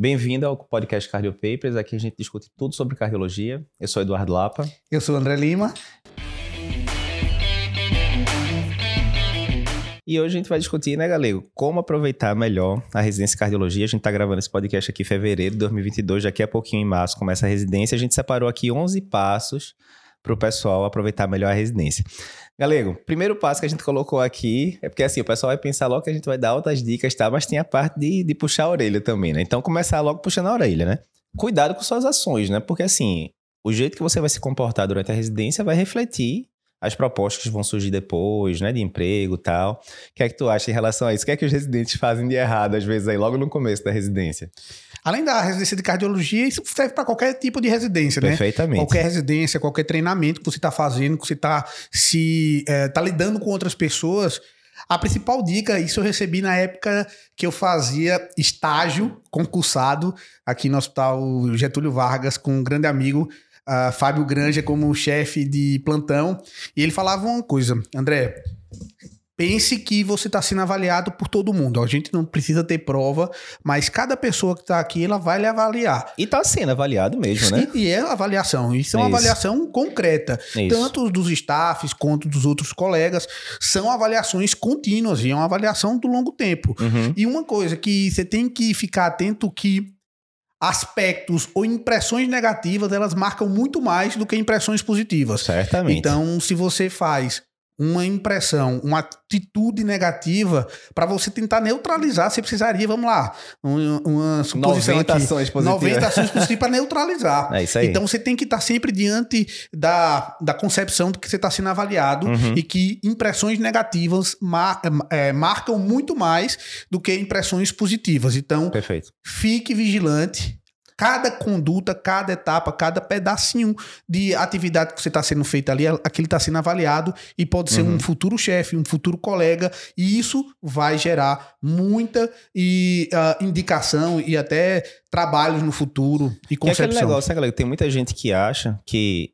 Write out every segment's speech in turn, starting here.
Bem-vindo ao podcast Cardio Papers. Aqui a gente discute tudo sobre cardiologia. Eu sou Eduardo Lapa. Eu sou André Lima. E hoje a gente vai discutir, né, Galego, como aproveitar melhor a residência em cardiologia. A gente está gravando esse podcast aqui em fevereiro de 2022, daqui a pouquinho em março começa a residência. A gente separou aqui 11 passos para o pessoal aproveitar melhor a residência. Galego, primeiro passo que a gente colocou aqui é porque assim, o pessoal vai pensar logo que a gente vai dar outras dicas, tá? Mas tem a parte de, de puxar a orelha também, né? Então começar logo puxando a orelha, né? Cuidado com suas ações, né? Porque assim, o jeito que você vai se comportar durante a residência vai refletir as propostas que vão surgir depois, né, de emprego e tal. O que é que tu acha em relação a isso? O que é que os residentes fazem de errado, às vezes, aí, logo no começo da residência? Além da residência de cardiologia, isso serve para qualquer tipo de residência, né? Perfeitamente. Qualquer residência, qualquer treinamento que você está fazendo, que você está se é, tá lidando com outras pessoas. A principal dica, isso eu recebi na época que eu fazia estágio concursado aqui no Hospital Getúlio Vargas com um grande amigo, uh, Fábio Granja, como chefe de plantão. E ele falava uma coisa, André, pense que você está sendo avaliado por todo mundo. A gente não precisa ter prova, mas cada pessoa que está aqui, ela vai lhe avaliar. E está sendo avaliado mesmo, né? E, e é avaliação. Isso é uma Isso. avaliação concreta. Isso. Tanto dos staffs quanto dos outros colegas. São avaliações contínuas e é uma avaliação do longo tempo. Uhum. E uma coisa que você tem que ficar atento que aspectos ou impressões negativas, elas marcam muito mais do que impressões positivas. Certamente. Então, se você faz uma impressão, uma atitude negativa, para você tentar neutralizar, você precisaria, vamos lá, uma, uma suposição 90 aqui, ações positivas. 90 ações positivas para neutralizar. É isso aí. Então você tem que estar tá sempre diante da, da concepção de que você está sendo avaliado uhum. e que impressões negativas mar, é, marcam muito mais do que impressões positivas. Então, Perfeito. fique vigilante cada conduta, cada etapa, cada pedacinho de atividade que você está sendo feita ali, aquilo está sendo avaliado e pode ser uhum. um futuro chefe, um futuro colega, e isso vai gerar muita e, uh, indicação e até trabalhos no futuro e concepção. é aquele negócio, né, galera? Tem muita gente que acha que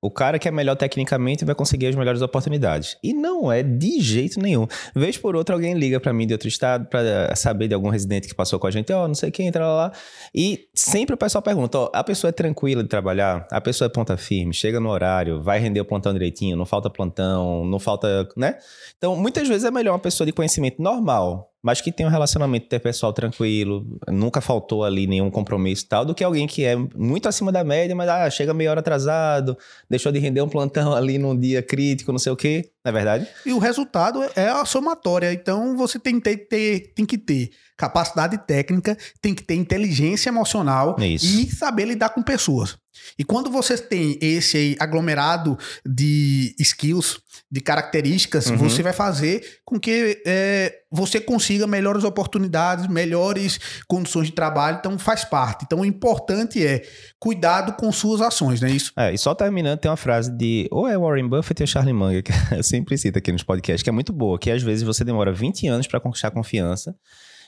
o cara que é melhor tecnicamente vai conseguir as melhores oportunidades. E não é de jeito nenhum. Vez por outra, alguém liga para mim de outro estado para saber de algum residente que passou com a gente, ó, oh, não sei quem, entra lá. E sempre o pessoal pergunta: ó, oh, a pessoa é tranquila de trabalhar, a pessoa é ponta firme, chega no horário, vai render o plantão direitinho, não falta plantão, não falta, né? Então, muitas vezes é melhor uma pessoa de conhecimento normal, mas que tem um relacionamento interpessoal tranquilo, nunca faltou ali nenhum compromisso e tal, do que alguém que é muito acima da média, mas ah, chega meia hora atrasado, deixou de render um plantão ali num dia crítico, não sei o quê, não é verdade? E o resultado é a somatória, então você tem que ter, tem que ter capacidade técnica, tem que ter inteligência emocional Isso. e saber lidar com pessoas. E quando você tem esse aglomerado de skills, de características, uhum. você vai fazer com que é, você consiga melhores oportunidades, melhores condições de trabalho. Então, faz parte. Então, o importante é cuidado com suas ações, não é isso? É, e só terminando, tem uma frase de ou é Warren Buffett ou Charlie Munger, que eu sempre cito aqui nos podcasts, que é muito boa, que às vezes você demora 20 anos para conquistar confiança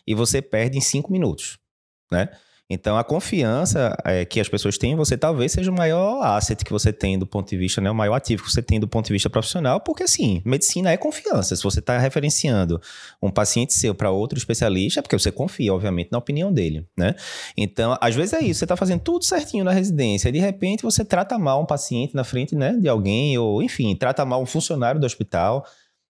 e você perde em cinco minutos, né? Então, a confiança é, que as pessoas têm em você talvez seja o maior asset que você tem do ponto de vista, né? O maior ativo que você tem do ponto de vista profissional, porque, assim, medicina é confiança. Se você está referenciando um paciente seu para outro especialista, é porque você confia, obviamente, na opinião dele, né? Então, às vezes é isso. Você está fazendo tudo certinho na residência e, de repente, você trata mal um paciente na frente, né? De alguém ou, enfim, trata mal um funcionário do hospital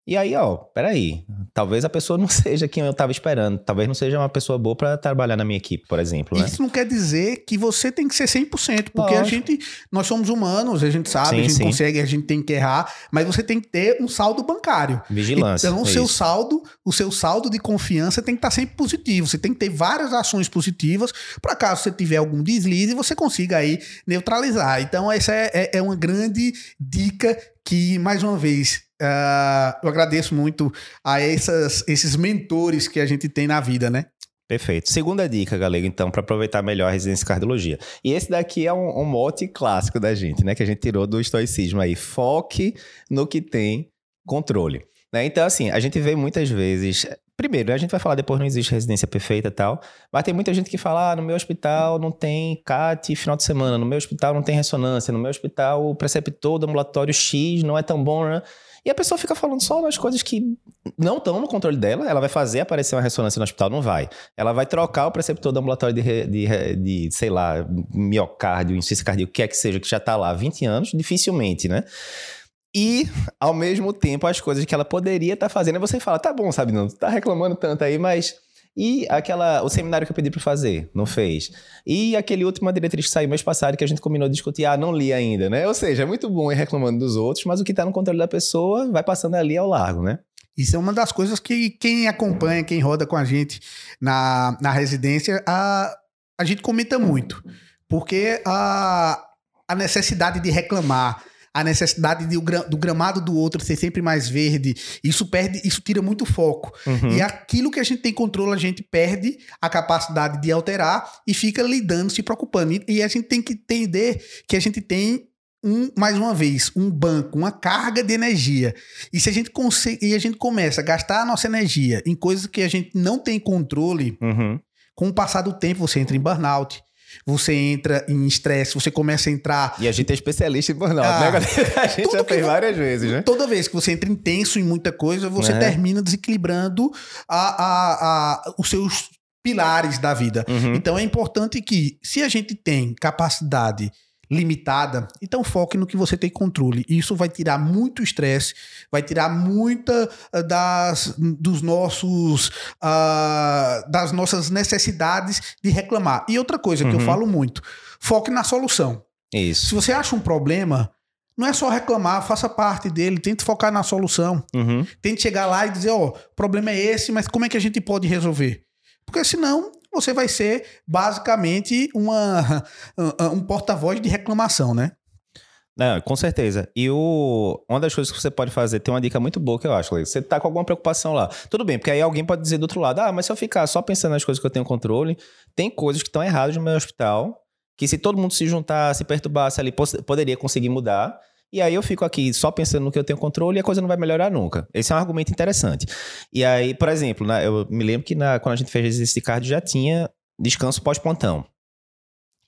e aí, ó, peraí, talvez a pessoa não seja quem eu estava esperando, talvez não seja uma pessoa boa para trabalhar na minha equipe, por exemplo, né? Isso não quer dizer que você tem que ser 100%, porque Lógico. a gente, nós somos humanos, a gente sabe, sim, a gente sim. consegue, a gente tem que errar, mas você tem que ter um saldo bancário. Vigilância. Então, o seu isso. saldo, o seu saldo de confiança tem que estar sempre positivo, você tem que ter várias ações positivas, para caso você tiver algum deslize, você consiga aí neutralizar. Então, essa é, é, é uma grande dica que, mais uma vez, Uh, eu agradeço muito a essas, esses mentores que a gente tem na vida, né? Perfeito. Segunda dica, galera, então, para aproveitar melhor a residência cardiologia. E esse daqui é um, um mote clássico da gente, né? Que a gente tirou do estoicismo aí. Foque no que tem controle. Né? Então, assim, a gente vê muitas vezes. Primeiro, a gente vai falar depois, não existe residência perfeita e tal. Mas tem muita gente que fala: ah, no meu hospital não tem CAT final de semana, no meu hospital não tem ressonância, no meu hospital o preceptor do ambulatório X não é tão bom, né? E a pessoa fica falando só nas coisas que não estão no controle dela. Ela vai fazer aparecer uma ressonância no hospital? Não vai. Ela vai trocar o preceptor do ambulatório de, de, de sei lá, miocárdio, insuficiência cardíaca, o que é que seja, que já está lá há 20 anos, dificilmente, né? E, ao mesmo tempo, as coisas que ela poderia estar tá fazendo, você fala, tá bom, sabe, não, tá reclamando tanto aí, mas e aquela, o seminário que eu pedi para fazer, não fez. E aquele último diretriz que saiu mês passado que a gente combinou de discutir, ah, não li ainda, né? Ou seja, é muito bom ir reclamando dos outros, mas o que está no controle da pessoa vai passando ali ao largo, né? Isso é uma das coisas que quem acompanha, quem roda com a gente na, na residência, a, a gente comenta muito. Porque a, a necessidade de reclamar, a necessidade de, do gramado do outro ser sempre mais verde, isso perde, isso tira muito foco. Uhum. E aquilo que a gente tem controle, a gente perde a capacidade de alterar e fica lidando, se preocupando. E, e a gente tem que entender que a gente tem um, mais uma vez, um banco, uma carga de energia. E se a gente consegue, e a gente começa a gastar a nossa energia em coisas que a gente não tem controle, uhum. com o passar do tempo você entra em burnout, você entra em estresse, você começa a entrar. E a gente é especialista em burnout, ah, né, galera? A gente já fez várias vezes, né? Toda vez que você entra intenso em muita coisa, você uhum. termina desequilibrando a, a, a, os seus pilares da vida. Uhum. Então é importante que, se a gente tem capacidade limitada, então foque no que você tem controle. Isso vai tirar muito estresse, vai tirar muita uh, das dos nossos uh, das nossas necessidades de reclamar. E outra coisa uhum. que eu uhum. falo muito, foque na solução. Isso. Se você acha um problema, não é só reclamar, faça parte dele, tente focar na solução. Uhum. Tente chegar lá e dizer, ó, oh, o problema é esse, mas como é que a gente pode resolver? Porque senão você vai ser basicamente uma, um porta-voz de reclamação, né? Com certeza. E o, uma das coisas que você pode fazer, tem uma dica muito boa que eu acho, Você tá com alguma preocupação lá. Tudo bem, porque aí alguém pode dizer do outro lado, ah, mas se eu ficar só pensando nas coisas que eu tenho controle, tem coisas que estão erradas no meu hospital, que se todo mundo se juntar, se perturbasse ali, poderia conseguir mudar. E aí eu fico aqui só pensando no que eu tenho controle e a coisa não vai melhorar nunca. Esse é um argumento interessante. E aí, por exemplo, né, eu me lembro que na, quando a gente fez esse card já tinha descanso pós-plantão.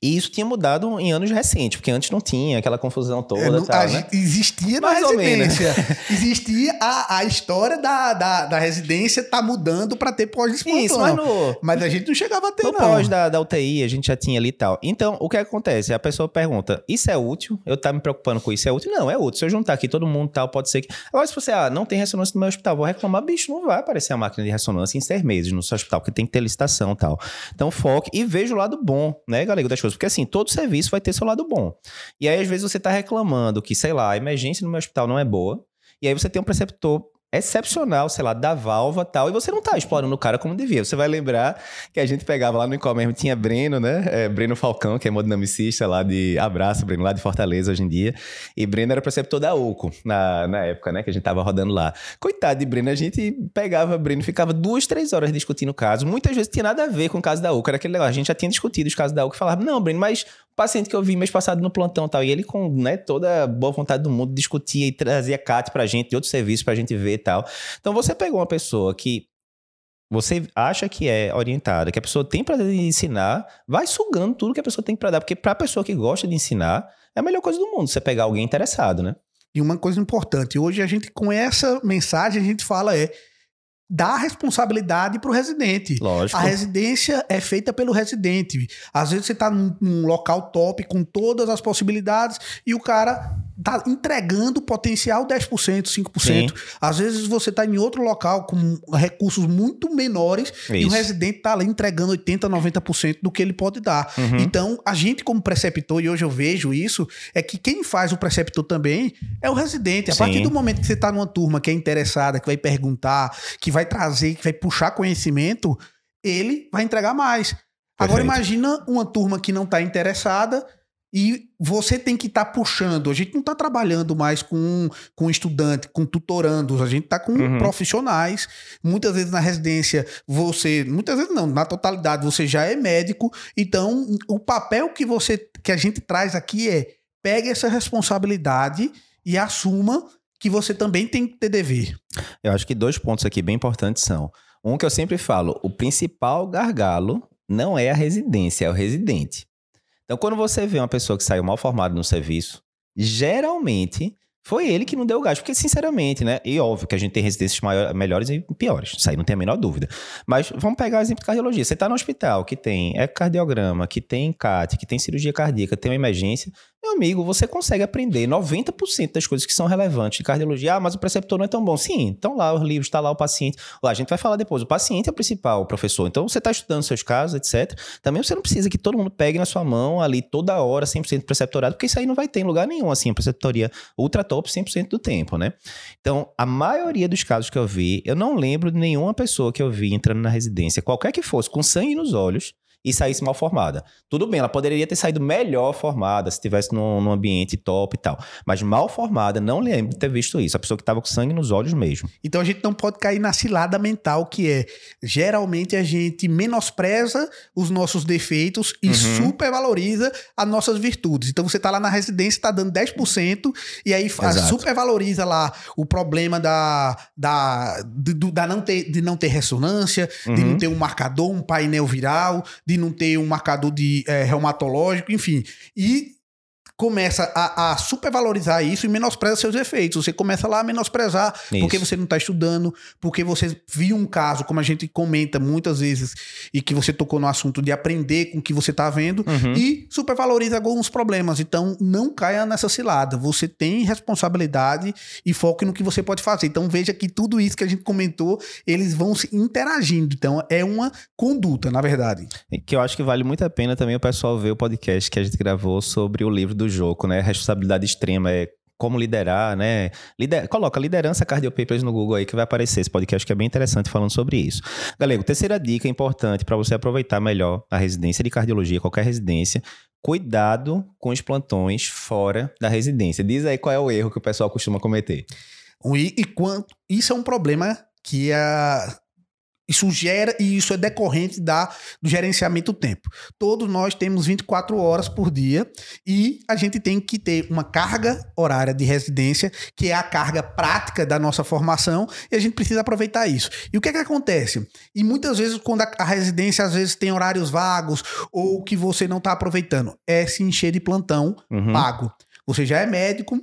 E isso tinha mudado em anos recentes, porque antes não tinha aquela confusão toda. É, não, tal, né? Existia na Mais residência. existia a, a história da, da, da residência tá mudando para ter pós-plantão. Isso, mas, no, mas a gente não chegava a ter, no não. pós da, da UTI, a gente já tinha ali e tal. Então, o que acontece? A pessoa pergunta, isso é útil? Eu tá me preocupando com isso, é útil? Não, é útil. Se eu juntar aqui todo mundo tal, pode ser que... Agora, se você, ah, não tem ressonância no meu hospital, vou reclamar, bicho, não vai aparecer a máquina de ressonância em seis meses no seu hospital, porque tem que ter licitação e tal. Então, foque e veja o lado bom, né, galego, das coisas. Porque assim, todo serviço vai ter seu lado bom. E aí, às vezes, você está reclamando que, sei lá, a emergência no meu hospital não é boa. E aí você tem um preceptor excepcional, sei lá, da válvula tal, e você não tá explorando o cara como devia. Você vai lembrar que a gente pegava lá no Incom mesmo, tinha Breno, né? É, Breno Falcão, que é hemodinamicista lá de Abraço, Breno, lá de Fortaleza hoje em dia. E Breno era preceptor da UCO na, na época, né? Que a gente tava rodando lá. Coitado de Breno, a gente pegava Breno, ficava duas, três horas discutindo o caso. Muitas vezes tinha nada a ver com o caso da UCO. Era aquele negócio, a gente já tinha discutido os casos da UCO e falava, não, Breno, mas paciente que eu vi mês passado no plantão tal, e ele com né, toda a boa vontade do mundo discutia e trazia CAT pra gente, de outros serviços pra gente ver e tal. Então você pegou uma pessoa que você acha que é orientada, que a pessoa tem de ensinar, vai sugando tudo que a pessoa tem para dar, porque para a pessoa que gosta de ensinar, é a melhor coisa do mundo, você pegar alguém interessado, né? E uma coisa importante, hoje a gente com essa mensagem a gente fala é dá responsabilidade para o residente. Lógico. A residência é feita pelo residente. Às vezes você está num, num, local top com todas as possibilidades e o cara tá entregando potencial 10%, 5%. Sim. Às vezes você está em outro local com recursos muito menores Isso. e o residente está ali entregando 80%, 90% do que ele pode dar. Uhum. Então, a gente como preceptor, e hoje eu vejo isso, é que quem faz o preceptor também é o residente. A Sim. partir do momento que você está numa turma que é interessada, que vai perguntar, que vai trazer, que vai puxar conhecimento, ele vai entregar mais. Perfeito. Agora imagina uma turma que não está interessada e você tem que estar tá puxando. A gente não está trabalhando mais com, com estudante, com tutorandos, a gente está com uhum. profissionais. Muitas vezes na residência, você. Muitas vezes não, na totalidade, você já é médico. Então, o papel que você que a gente traz aqui é pegue essa responsabilidade e assuma que você também tem que ter dever. Eu acho que dois pontos aqui bem importantes são. Um que eu sempre falo: o principal gargalo não é a residência, é o residente. Então, quando você vê uma pessoa que saiu mal formada no serviço, geralmente Foi ele que não deu gás, porque sinceramente, né? E óbvio que a gente tem residências maiores, melhores e piores, isso aí não tem a menor dúvida. Mas vamos pegar o exemplo de cardiologia. Você está no hospital que tem ecocardiograma, que tem CAT, que tem cirurgia cardíaca, tem uma emergência, amigo, você consegue aprender 90% das coisas que são relevantes de cardiologia. Ah, mas o preceptor não é tão bom. Sim, então lá os livros, está lá o paciente. Lá, a gente vai falar depois. O paciente é o principal, o professor. Então você está estudando seus casos, etc. Também você não precisa que todo mundo pegue na sua mão ali toda hora, 100% preceptorado, porque isso aí não vai ter em lugar nenhum, assim, a preceptoria ultra top 100% do tempo, né? Então, a maioria dos casos que eu vi, eu não lembro de nenhuma pessoa que eu vi entrando na residência, qualquer que fosse, com sangue nos olhos, e saísse mal formada. Tudo bem, ela poderia ter saído melhor formada se estivesse num, num, ambiente top e tal. Mas mal formada, não lembro de ter visto isso. A pessoa que estava com sangue nos olhos mesmo. Então a gente não pode cair na cilada mental que é geralmente a gente menospreza os nossos defeitos e uhum. supervaloriza as nossas virtudes. Então você está lá na residência, está dando 10% e aí supervaloriza lá o problema da, da, de, da não ter, de não ter ressonância, uhum. de não ter um marcador, um painel viral, de de não ter um marcador de é, reumatológico, enfim. E começa a, a, supervalorizar isso e menospreza seus efeitos. Você começa lá a menosprezar isso. porque você não está estudando, porque você viu um caso, como a gente comenta muitas vezes, e que você tocou no assunto de aprender com o que você está vendo, uhum. e supervaloriza alguns problemas. Então, não caia nessa cilada. Você tem responsabilidade e foque no que você pode fazer. Então, veja que tudo isso que a gente comentou, eles vão se interagindo. Então, é uma conduta, na verdade. Que eu acho que vale muito a pena também o pessoal ver o podcast que a gente gravou sobre o livro do do jogo, né? Responsabilidade extrema é como liderar, né? Lider... Coloca liderança cardiopapers no Google aí que vai aparecer esse podcast que é bem interessante falando sobre isso. Galego, terceira dica importante para você aproveitar melhor a residência de cardiologia, qualquer residência, cuidado com os plantões fora da residência. Diz aí qual é o erro que o pessoal costuma cometer. E, e quanto isso é um problema que a isso gera e isso é decorrente da, do gerenciamento do tempo. Todos nós temos 24 horas por dia e a gente tem que ter uma carga horária de residência, que é a carga prática da nossa formação, e a gente precisa aproveitar isso. E o que é que acontece? E muitas vezes, quando a, a residência às vezes tem horários vagos ou que você não está aproveitando, é se encher de plantão uhum. pago. Você já é médico,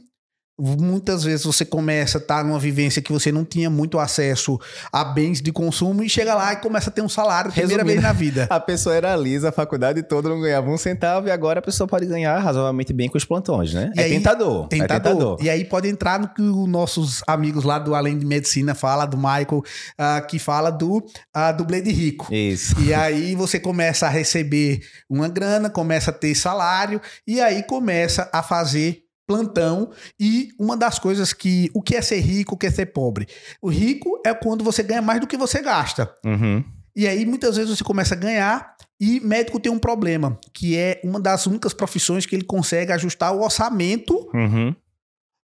Muitas vezes você começa a estar numa vivência que você não tinha muito acesso a bens de consumo e chega lá e começa a ter um salário primeira vez na vida. A pessoa era lisa, a faculdade toda não ganhava um centavo e agora a pessoa pode ganhar razoavelmente bem com os plantões, né? E é aí, tentador, tentador. É tentador. E aí pode entrar no que os nossos amigos lá do Além de Medicina fala, do Michael, uh, que fala do, uh, do Blade Rico. Isso. E aí você começa a receber uma grana, começa a ter salário e aí começa a fazer plantão e uma das coisas que o que é ser rico, o que é ser pobre. O rico é quando você ganha mais do que você gasta. Uhum. E aí muitas vezes você começa a ganhar e médico tem um problema, que é uma das únicas profissões que ele consegue ajustar o orçamento uhum.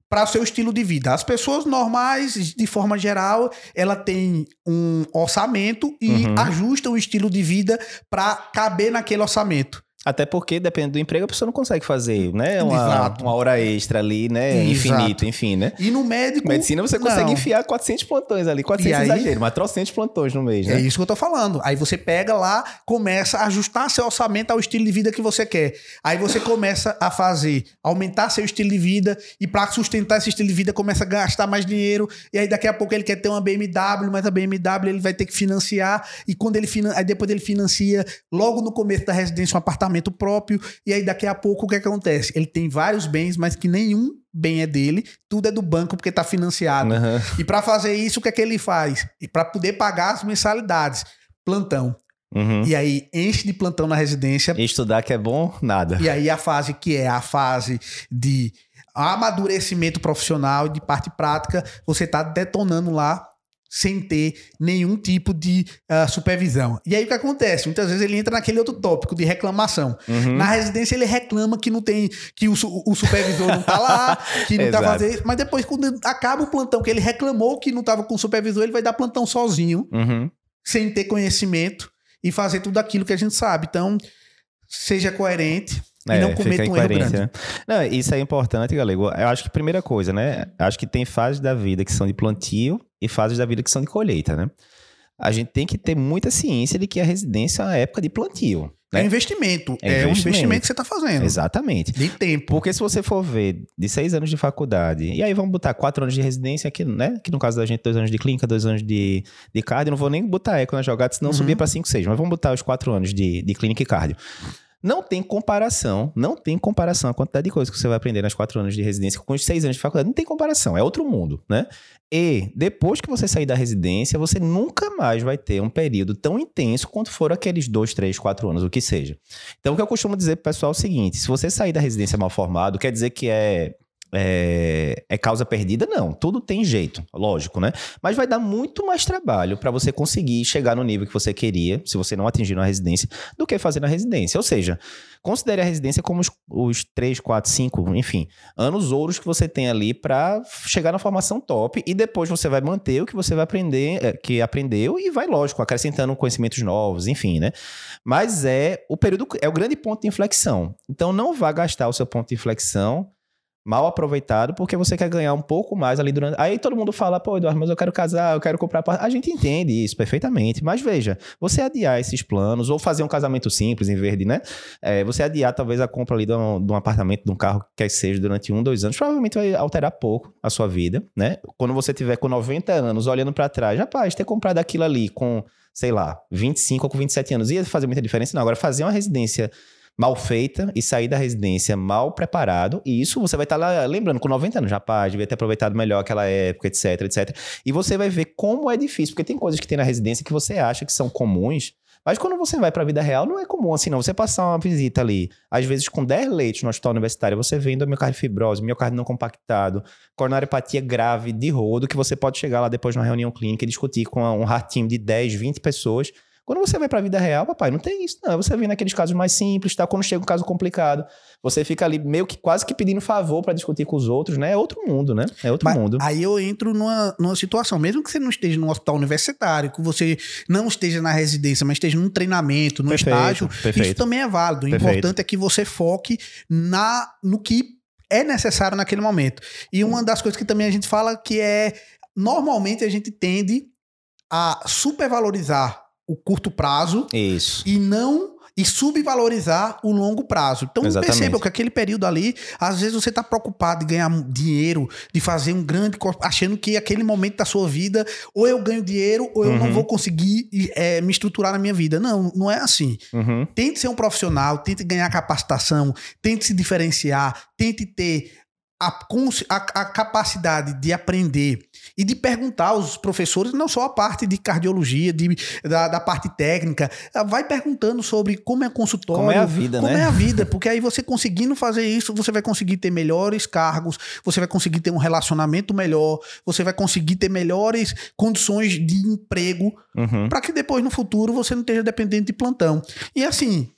para o seu estilo de vida. As pessoas normais, de forma geral, ela tem um orçamento e uhum. ajustam o estilo de vida para caber naquele orçamento. Até porque, dependendo do emprego, a pessoa não consegue fazer, né? Uma, uma hora extra ali, né? Exato. Infinito, enfim, né? E no médico. Medicina você consegue não. enfiar 400 plantões ali, 400 aí, exagero, mas 300 plantões no mês, né? É isso que eu tô falando. Aí você pega lá, começa a ajustar seu orçamento ao estilo de vida que você quer. Aí você começa a fazer, aumentar seu estilo de vida e para sustentar esse estilo de vida começa a gastar mais dinheiro. E aí daqui a pouco ele quer ter uma BMW, mas a BMW ele vai ter que financiar. E quando ele aí depois ele financia, logo no começo da residência, um apartamento apartamento próprio, e aí daqui a pouco o que acontece? Ele tem vários bens, mas que nenhum bem é dele, tudo é do banco porque está financiado. Uhum. E para fazer isso, o que é que ele faz? E para poder pagar as mensalidades, plantão. Uhum. E aí enche de plantão na residência. E estudar que é bom, nada. E aí a fase que é a fase de amadurecimento profissional, de parte prática, você está detonando lá sem ter nenhum tipo de uh, supervisão. E aí o que acontece? Muitas vezes ele entra naquele outro tópico de reclamação. Uhum. Na residência ele reclama que não tem, que o, o supervisor não tá lá, que não tá fazendo, mas depois quando acaba o plantão que ele reclamou que não tava com o supervisor, ele vai dar plantão sozinho, uhum. sem ter conhecimento e fazer tudo aquilo que a gente sabe. Então, seja coerente é, e não cometa um erro grande. Né? Não, isso é importante, Galego. Eu acho que primeira coisa, né? Acho que tem fases da vida que são de plantio e fases da vida que são de colheita, né? A gente tem que ter muita ciência de que a residência é uma época de plantio. É né? investimento. É É, um investimento. investimento que você está fazendo. Exatamente. De tempo. Porque se você for ver de seis anos de faculdade, e aí vamos botar quatro anos de residência aqui, né? Que no caso da gente, dois anos de clínica, dois anos de, de cardio. Não vou nem botar eco na jogada, senão Uhum. subir para cinco, seis. Mas vamos botar os quatro anos de, de clínica e cardio. Não tem comparação, não tem comparação a quantidade de coisas que você vai aprender nas quatro anos de residência com os seis anos de faculdade. Não tem comparação, é outro mundo, né? E depois que você sair da residência, você nunca mais vai ter um período tão intenso quanto foram aqueles dois, três, quatro anos, o que seja. Então, o que eu costumo dizer pro pessoal é o seguinte: se você sair da residência mal formado, quer dizer que é. É, é causa perdida? Não, tudo tem jeito, lógico, né? Mas vai dar muito mais trabalho para você conseguir chegar no nível que você queria, se você não atingir na residência, do que fazer na residência. Ou seja, considere a residência como os, os 3, 4, 5, enfim, anos ouros que você tem ali para chegar na formação top e depois você vai manter o que você vai aprender, é, que aprendeu e vai, lógico, acrescentando conhecimentos novos, enfim, né? Mas é o período, é o grande ponto de inflexão. Então não vá gastar o seu ponto de inflexão mal aproveitado porque você quer ganhar um pouco mais ali durante. Aí todo mundo fala, pô, Eduardo, mas eu quero casar, eu quero comprar. apart-". A gente entende isso perfeitamente, mas veja, você adiar esses planos ou fazer um casamento simples em vez de, né? É, você adiar talvez a compra ali de um, de um apartamento, de um carro, quer seja, durante um, dois anos, provavelmente vai alterar pouco a sua vida, né? Quando você tiver com 90 anos olhando para trás, rapaz, ter comprado aquilo ali com, sei lá, 25 ou com 27 anos ia fazer muita diferença? Não, agora fazer uma residência mal feita e sair da residência mal preparado. E isso você vai estar lá lembrando, com 90 anos, rapaz, devia ter aproveitado melhor aquela época, etc, etc. E você vai ver como é difícil, porque tem coisas que tem na residência que você acha que são comuns. Mas quando você vai para a vida real, não é comum assim, não. Você passar uma visita ali, às vezes com 10 leitos no hospital universitário, você vendo miocárdio fibrose, miocárdio não compactado, coronariopatia grave de rodo, que você pode chegar lá depois numa reunião clínica e discutir com um ratinho de 10, 20 pessoas. Quando você vai para a vida real, papai, não tem isso, não. Você vem naqueles casos mais simples, tá? Quando chega um caso complicado, você fica ali meio que quase que pedindo favor para discutir com os outros, né? É outro mundo, né? É outro Mas mundo. Aí eu entro numa, numa situação, mesmo que você não esteja no hospital universitário, que você não esteja na residência, mas esteja num treinamento, num Perfeito, estágio, perfeito. isso também é válido. O Perfeito. importante é que você foque na, no que é necessário naquele momento. E uma das coisas que também a gente fala que é, normalmente a gente tende a supervalorizar o curto prazo Isso. e não e subvalorizar o longo prazo. Então Exatamente. perceba que aquele período ali, às vezes você está preocupado de ganhar dinheiro, de fazer um grande achando que aquele momento da sua vida, ou eu ganho dinheiro, ou eu não Uhum. vou conseguir eh, me estruturar na minha vida. Não, não é assim. Uhum. Tente ser um profissional, tente ganhar capacitação, tente se diferenciar, tente ter a, a- a capacidade de aprender e de perguntar aos professores, não só a parte de cardiologia, de, da, da parte técnica, ah, vai perguntando sobre como é consultório, Como é a vida, como né? é a vida, porque aí você conseguindo fazer isso, você vai conseguir ter melhores cargos, você vai conseguir ter um relacionamento melhor, você vai conseguir ter melhores condições de emprego, Uhum. para que depois no futuro você não esteja dependente de plantão. E assim,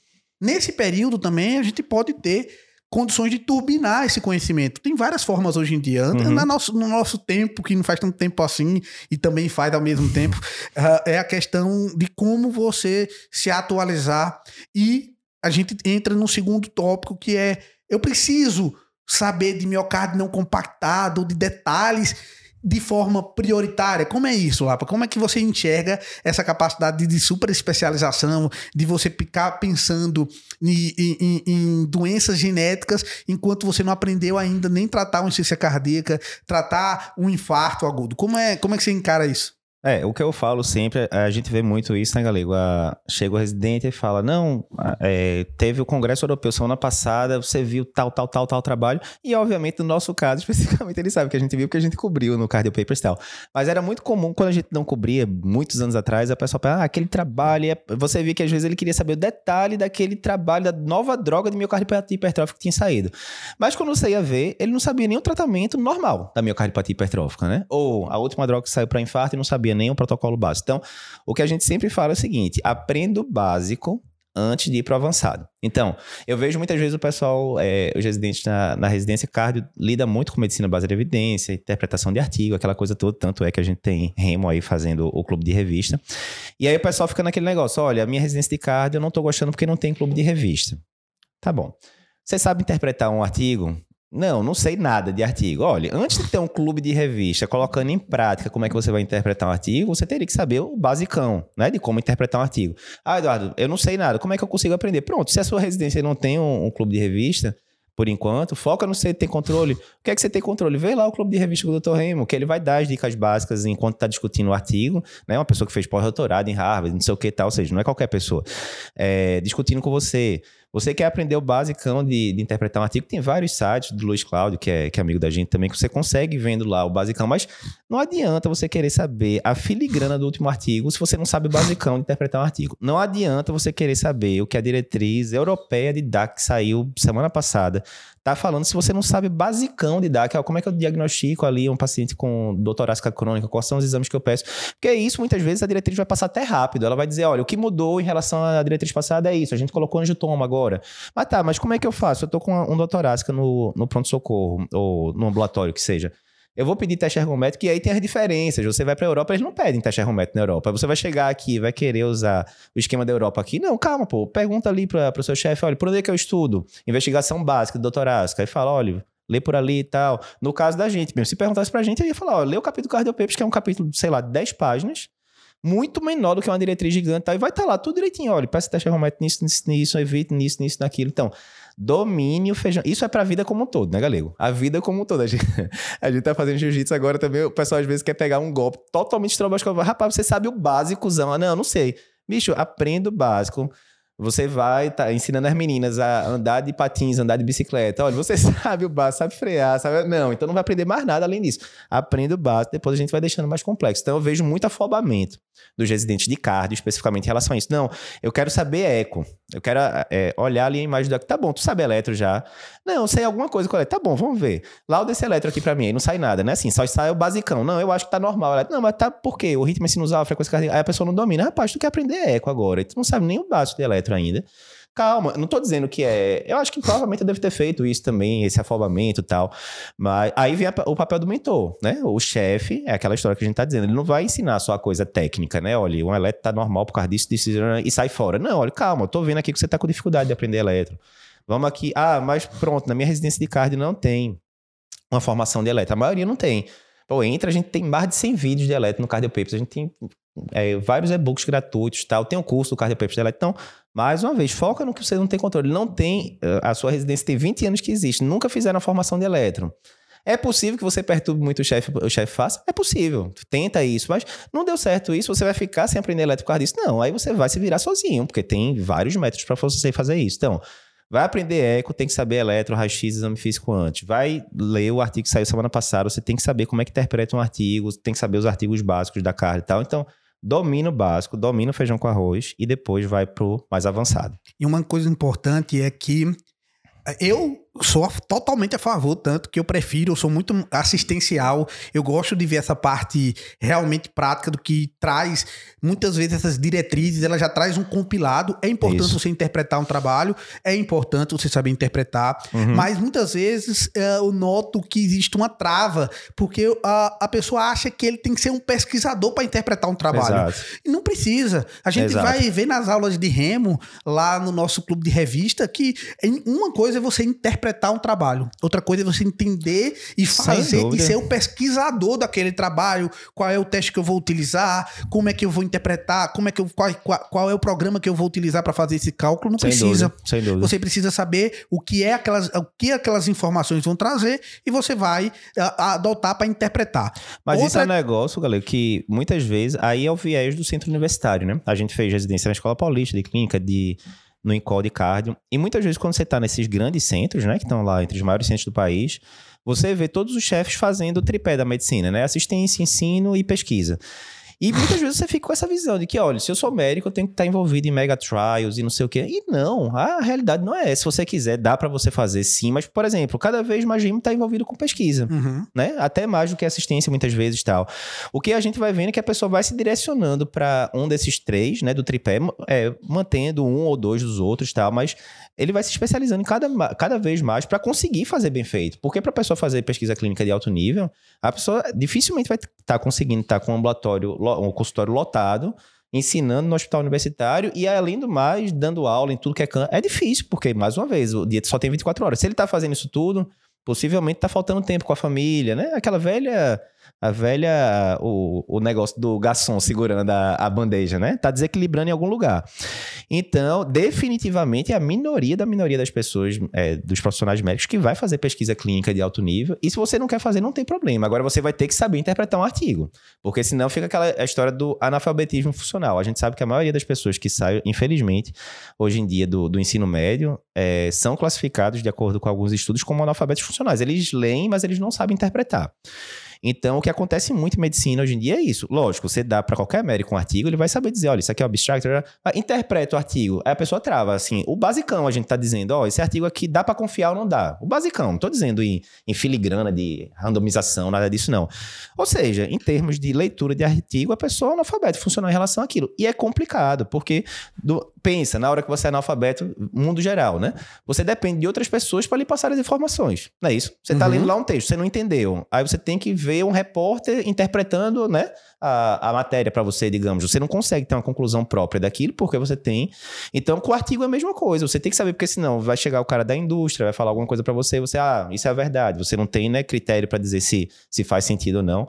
nesse período também a gente pode ter condições de turbinar esse conhecimento. Tem várias formas hoje em dia. Uhum. Na nosso, no nosso tempo, que não faz tanto tempo assim, e também faz ao mesmo tempo, ah, é a questão de como você se atualizar. E a gente entra no segundo tópico, que é eu preciso saber de miocárdio não compactado, de detalhes de forma prioritária. Como é isso, Lapa? Como é que você enxerga essa capacidade de, super especialização, de você ficar pensando em, em- em- em doenças genéticas enquanto você não aprendeu ainda nem tratar uma insuficiência cardíaca, tratar um infarto agudo? Como é, como é que você encara isso? É, o que eu falo sempre, a gente vê muito isso, né, Galego? A- chega o residente e fala: Não, é, teve o Congresso Europeu semana passada, você viu tal, tal, tal, tal trabalho. E, obviamente, no nosso caso, especificamente, ele sabe que a gente viu porque a gente cobriu no Cardio Papers e tal. Mas era muito comum, quando a gente não cobria, muitos anos atrás, a pessoa fala: Ah, aquele trabalho. é-" Você via que às vezes ele queria saber o detalhe daquele trabalho, da nova droga de miocardiopatia hipertrófica que tinha saído. Mas quando você ia ver, ele não sabia nem o tratamento normal da miocardiopatia hipertrófica, né? Ou a última droga que saiu para infarto e não sabia nem o protocolo básico. Então, o que a gente sempre fala é o seguinte: aprenda o básico antes de ir para o avançado. Então, eu vejo muitas vezes o pessoal, é, os residentes na, na residência cardio, lida muito com medicina baseada em evidência, interpretação de artigo, aquela coisa toda. Tanto é que a gente tem Remo aí fazendo o clube de revista. E aí o pessoal fica naquele negócio: olha, a minha residência de cardio eu não tô gostando porque não tem clube de revista. Tá bom. Você sabe interpretar um artigo? Não, não sei nada de artigo. Olha, antes de ter um clube de revista colocando em prática como é que você vai interpretar um artigo, você teria que saber o basicão, né? De como interpretar um artigo. Ah, Eduardo, eu não sei nada. Como é que eu consigo aprender? Pronto, se a sua residência não tem um, um clube de revista, por enquanto, foca no você ter controle. O que é que você tem controle? Vê lá o clube de revista do Dr. Remo, que ele vai dar as dicas básicas enquanto está discutindo o artigo, né? Uma pessoa que fez pós-doutorado em Harvard, não sei o que tal, ou seja, não é qualquer pessoa. É, discutindo com você. Você quer aprender o basicão de, de, interpretar um artigo, tem vários sites do Luiz Cláudio, que é, que é amigo da gente também, que você consegue vendo lá o basicão, mas não adianta você querer saber a filigrana do último artigo se você não sabe o basicão de interpretar um artigo. Não adianta você querer saber o que a diretriz europeia de DAC que saiu semana passada tá falando se você não sabe basicão de DAC, como é que eu diagnostico ali um paciente com dor torácica crônica, quais são os exames que eu peço. Porque isso, muitas vezes, a diretriz vai passar até rápido. Ela vai dizer, olha, o que mudou em relação à diretriz passada é isso, a gente colocou angiotoma agora. Mas tá, mas como é que eu faço? Eu tô com um dor torácica no, no pronto-socorro, ou no ambulatório, que seja. Eu vou pedir teste ergométrico e aí tem as diferenças. Você vai para a Europa, eles não pedem teste ergométrico na Europa. Você vai chegar aqui, vai querer usar o esquema da Europa aqui. Não, calma, pô. Pergunta ali para o seu chefe, olha, por onde é que eu estudo? Investigação básica, doutorasca. Aí fala, olha, lê por ali e tal. No caso da gente mesmo, se perguntasse pra gente, eu ia falar, olha, lê o capítulo Cardiopapers, que é um capítulo, sei lá, 10 páginas, muito menor do que uma diretriz gigante, tá? e vai estar tá lá tudo direitinho, olha, peça teste ergométrico nisso, nisso, nisso, evite nisso, nisso, naquilo. Então, domine o feijão. Isso é pra vida como um todo, né, galego? A vida como um todo. A gente, a gente tá fazendo jiu-jitsu agora também. O pessoal às vezes quer pegar um golpe totalmente estroboscópico. Rapaz, você sabe o básicozão. Ah, não, não sei. Bicho, aprenda o básico. Você vai tá ensinando as meninas a andar de patins, andar de bicicleta. Olha, você sabe o básico, sabe frear, sabe. Não, então não vai aprender mais nada além disso. Aprenda o básico, depois a gente vai deixando mais complexo. Então eu vejo muito afobamento dos residentes de cardio, especificamente em relação a isso. Não, eu quero saber eco. Eu quero é, olhar ali a imagem do. Tá bom, tu sabe eletro já. Não, sei alguma coisa com eletro. Tá bom, vamos ver. Lá o desse eletro aqui pra mim, aí não sai nada, né? Assim, só sai o basicão. Não, eu acho que tá normal. Não, mas tá por quê? O ritmo sinusal, a frequência cardíaca. Aí a pessoa não domina. Rapaz, tu quer aprender eco agora. E tu não sabe nem o básico de eletro ainda. Calma, não tô dizendo que é. Eu acho que provavelmente eu devo ter feito isso também, esse afobamento e tal. Mas aí vem a, o papel do mentor, né? O chefe, é aquela história que a gente tá dizendo, ele não vai ensinar só a coisa técnica, né? Olha, um eletro tá normal por causa disso, disso e sai fora. Não, olha, calma, eu tô vendo aqui que você tá com dificuldade de aprender eletro. Vamos aqui. Ah, mas pronto, na minha residência de cardio não tem uma formação de eletro. A maioria não tem. Pô, entra, a gente tem mais de 100 vídeos de eletro no Cardio Papers. A gente tem é, vários e-books gratuitos tal. Tem um curso do Cardio Papers de eletro. Então, mais uma vez, foca no que você não tem controle. Não tem. Eh, a sua residência tem 20 anos que existe. Nunca fizeram a formação de elétron. É possível que você perturbe muito o chefe, o chefe faça? É possível. Tenta isso, mas não deu certo isso, você vai ficar sem aprender elétrico disso? Não, aí você vai se virar sozinho, porque tem vários métodos para você fazer isso. Então, vai aprender eco, tem que saber eletro, raio-x, exame físico antes. Vai ler o artigo que saiu semana passada, você tem que saber como é que interpreta um artigo, tem que saber os artigos básicos da carne e tal. Então, domina o básico, domina o feijão com arroz e depois vai pro mais avançado. E uma coisa importante é que eu sou totalmente a favor, tanto que eu prefiro, eu sou muito assistencial, eu gosto de ver essa parte realmente prática do que traz, muitas vezes essas diretrizes, ela já traz um compilado, é importante Isso. você interpretar um trabalho, é importante você saber interpretar, uhum. mas muitas vezes é, eu noto que existe uma trava, porque a, a pessoa acha que ele tem que ser um pesquisador para interpretar um trabalho, Exato. e não precisa, a gente Exato. vai ver nas aulas de remo, lá no nosso clube de revista, que uma coisa é você interpretar interpretar um trabalho. Outra coisa é você entender e fazer e ser o pesquisador daquele trabalho. Qual é o teste que eu vou utilizar? Como é que eu vou interpretar? Como é que eu, qual, qual, qual é o programa que eu vou utilizar para fazer esse cálculo? Não sem precisa. Dúvida, sem dúvida. Você precisa saber o que é aquelas, o que aquelas informações vão trazer e você vai a, adotar para interpretar. Mas Outra... isso é um negócio, galera, que muitas vezes aí é o viés do centro universitário, né? A gente fez residência na Escola Paulista de Clínica de no Incol de Cardio. E muitas vezes, quando você está nesses grandes centros, né, que estão lá entre os maiores centros do país, você vê todos os chefes fazendo o tripé da medicina, né? Assistência, ensino e pesquisa. E muitas vezes você fica com essa visão de que, olha, se eu sou médico, eu tenho que estar envolvido em mega trials e não sei o quê. E não, a realidade não é essa. Se você quiser, dá para você fazer sim, mas, por exemplo, cada vez mais GIM está envolvido com pesquisa, uhum. né? Até mais do que assistência muitas vezes tal. O que a gente vai vendo é que a pessoa vai se direcionando para um desses três, né, do tripé, é, mantendo um ou dois dos outros tal, mas ele vai se especializando cada, cada vez mais para conseguir fazer bem feito. Porque para a pessoa fazer pesquisa clínica de alto nível, a pessoa dificilmente vai estar tá conseguindo estar tá com um ambulatório, um consultório lotado, ensinando no hospital universitário e, além do mais, dando aula em tudo que é canto. É difícil, porque, mais uma vez, o dia só tem 24 horas. Se ele está fazendo isso tudo, Possivelmente tá faltando tempo com a família, né? Aquela velha a velha, o, o negócio do garçom segurando a, a bandeja, né? Tá desequilibrando em algum lugar. Então, definitivamente é a minoria da minoria das pessoas, é, dos profissionais médicos, que vai fazer pesquisa clínica de alto nível. E se você não quer fazer, não tem problema. Agora você vai ter que saber interpretar um artigo. Porque senão fica aquela história do analfabetismo funcional. A gente sabe que a maioria das pessoas que saem, infelizmente, hoje em dia do, do ensino médio, é, são classificados, de acordo com alguns estudos, como analfabetos funcionais. Eles leem, mas eles não sabem interpretar. Então, o que acontece muito em medicina hoje em dia é isso. Lógico, você dá para qualquer médico um artigo, ele vai saber dizer, olha, isso aqui é abstract, interpreta o artigo. Aí a pessoa trava, assim, o basicão a gente tá dizendo, ó, esse artigo aqui dá para confiar ou não dá. O basicão, não tô dizendo em, em filigrana de randomização, nada disso não. Ou seja, em termos de leitura de artigo, a pessoa é analfabeta, funciona em relação àquilo. E é complicado, porque do, pensa, na hora que você é analfabeto, mundo geral, né? Você depende de outras pessoas para lhe passar as informações. Não é isso? Você tá uhum. lendo lá um texto, você não entendeu. Aí você tem que ver um repórter interpretando, né, a, a matéria para você, digamos. Você não consegue ter uma conclusão própria daquilo porque você tem. Então, com o artigo é a mesma coisa. Você tem que saber porque senão vai chegar o cara da indústria, vai falar alguma coisa para você, você, ah, isso é a verdade. Você não tem, né, critério para dizer se se faz sentido ou não.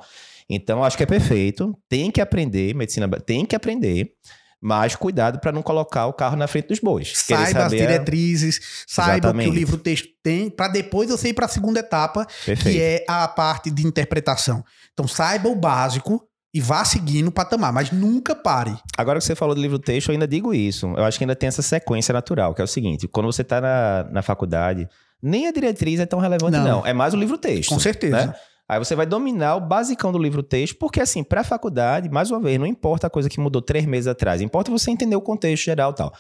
Então, acho que é perfeito. Tem que aprender, medicina, tem que aprender. Mas cuidado para não colocar o carro na frente dos bois. Saiba as diretrizes, saiba o que o livro texto tem, para depois você ir para a segunda etapa, Perfeito. que é a parte de interpretação. Então saiba o básico e vá seguindo o patamar, mas nunca pare. Agora que você falou do livro texto, eu ainda digo isso. Eu acho que ainda tem essa sequência natural, que é o seguinte: quando você está na, na faculdade, nem a diretriz é tão relevante, não. não. É mais o livro texto. Com certeza. Né? Aí você vai dominar o basicão do livro texto, porque assim, para a faculdade, mais uma vez, não importa a coisa que mudou três meses atrás, importa você entender o contexto geral e tal.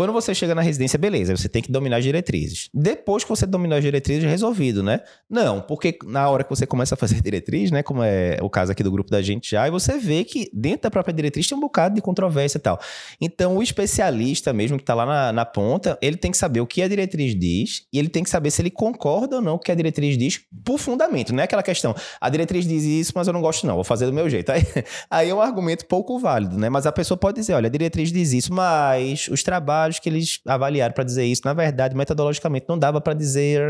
Quando você chega na residência, beleza, você tem que dominar as diretrizes. Depois que você dominou as diretrizes, é resolvido, né? Não, porque na hora que você começa a fazer diretriz, né, como é o caso aqui do grupo da gente já, e você vê que dentro da própria diretriz tem um bocado de controvérsia e tal. Então, o especialista mesmo que está lá na, na ponta, ele tem que saber o que a diretriz diz e ele tem que saber se ele concorda ou não com o que a diretriz diz por fundamento. Não é aquela questão, a diretriz diz isso, mas eu não gosto não, vou fazer do meu jeito. Aí, aí é um argumento pouco válido, né? Mas a pessoa pode dizer, olha, a diretriz diz isso, mas os trabalhos trabalhos que eles avaliaram para dizer isso. Na verdade, metodologicamente, não dava para dizer.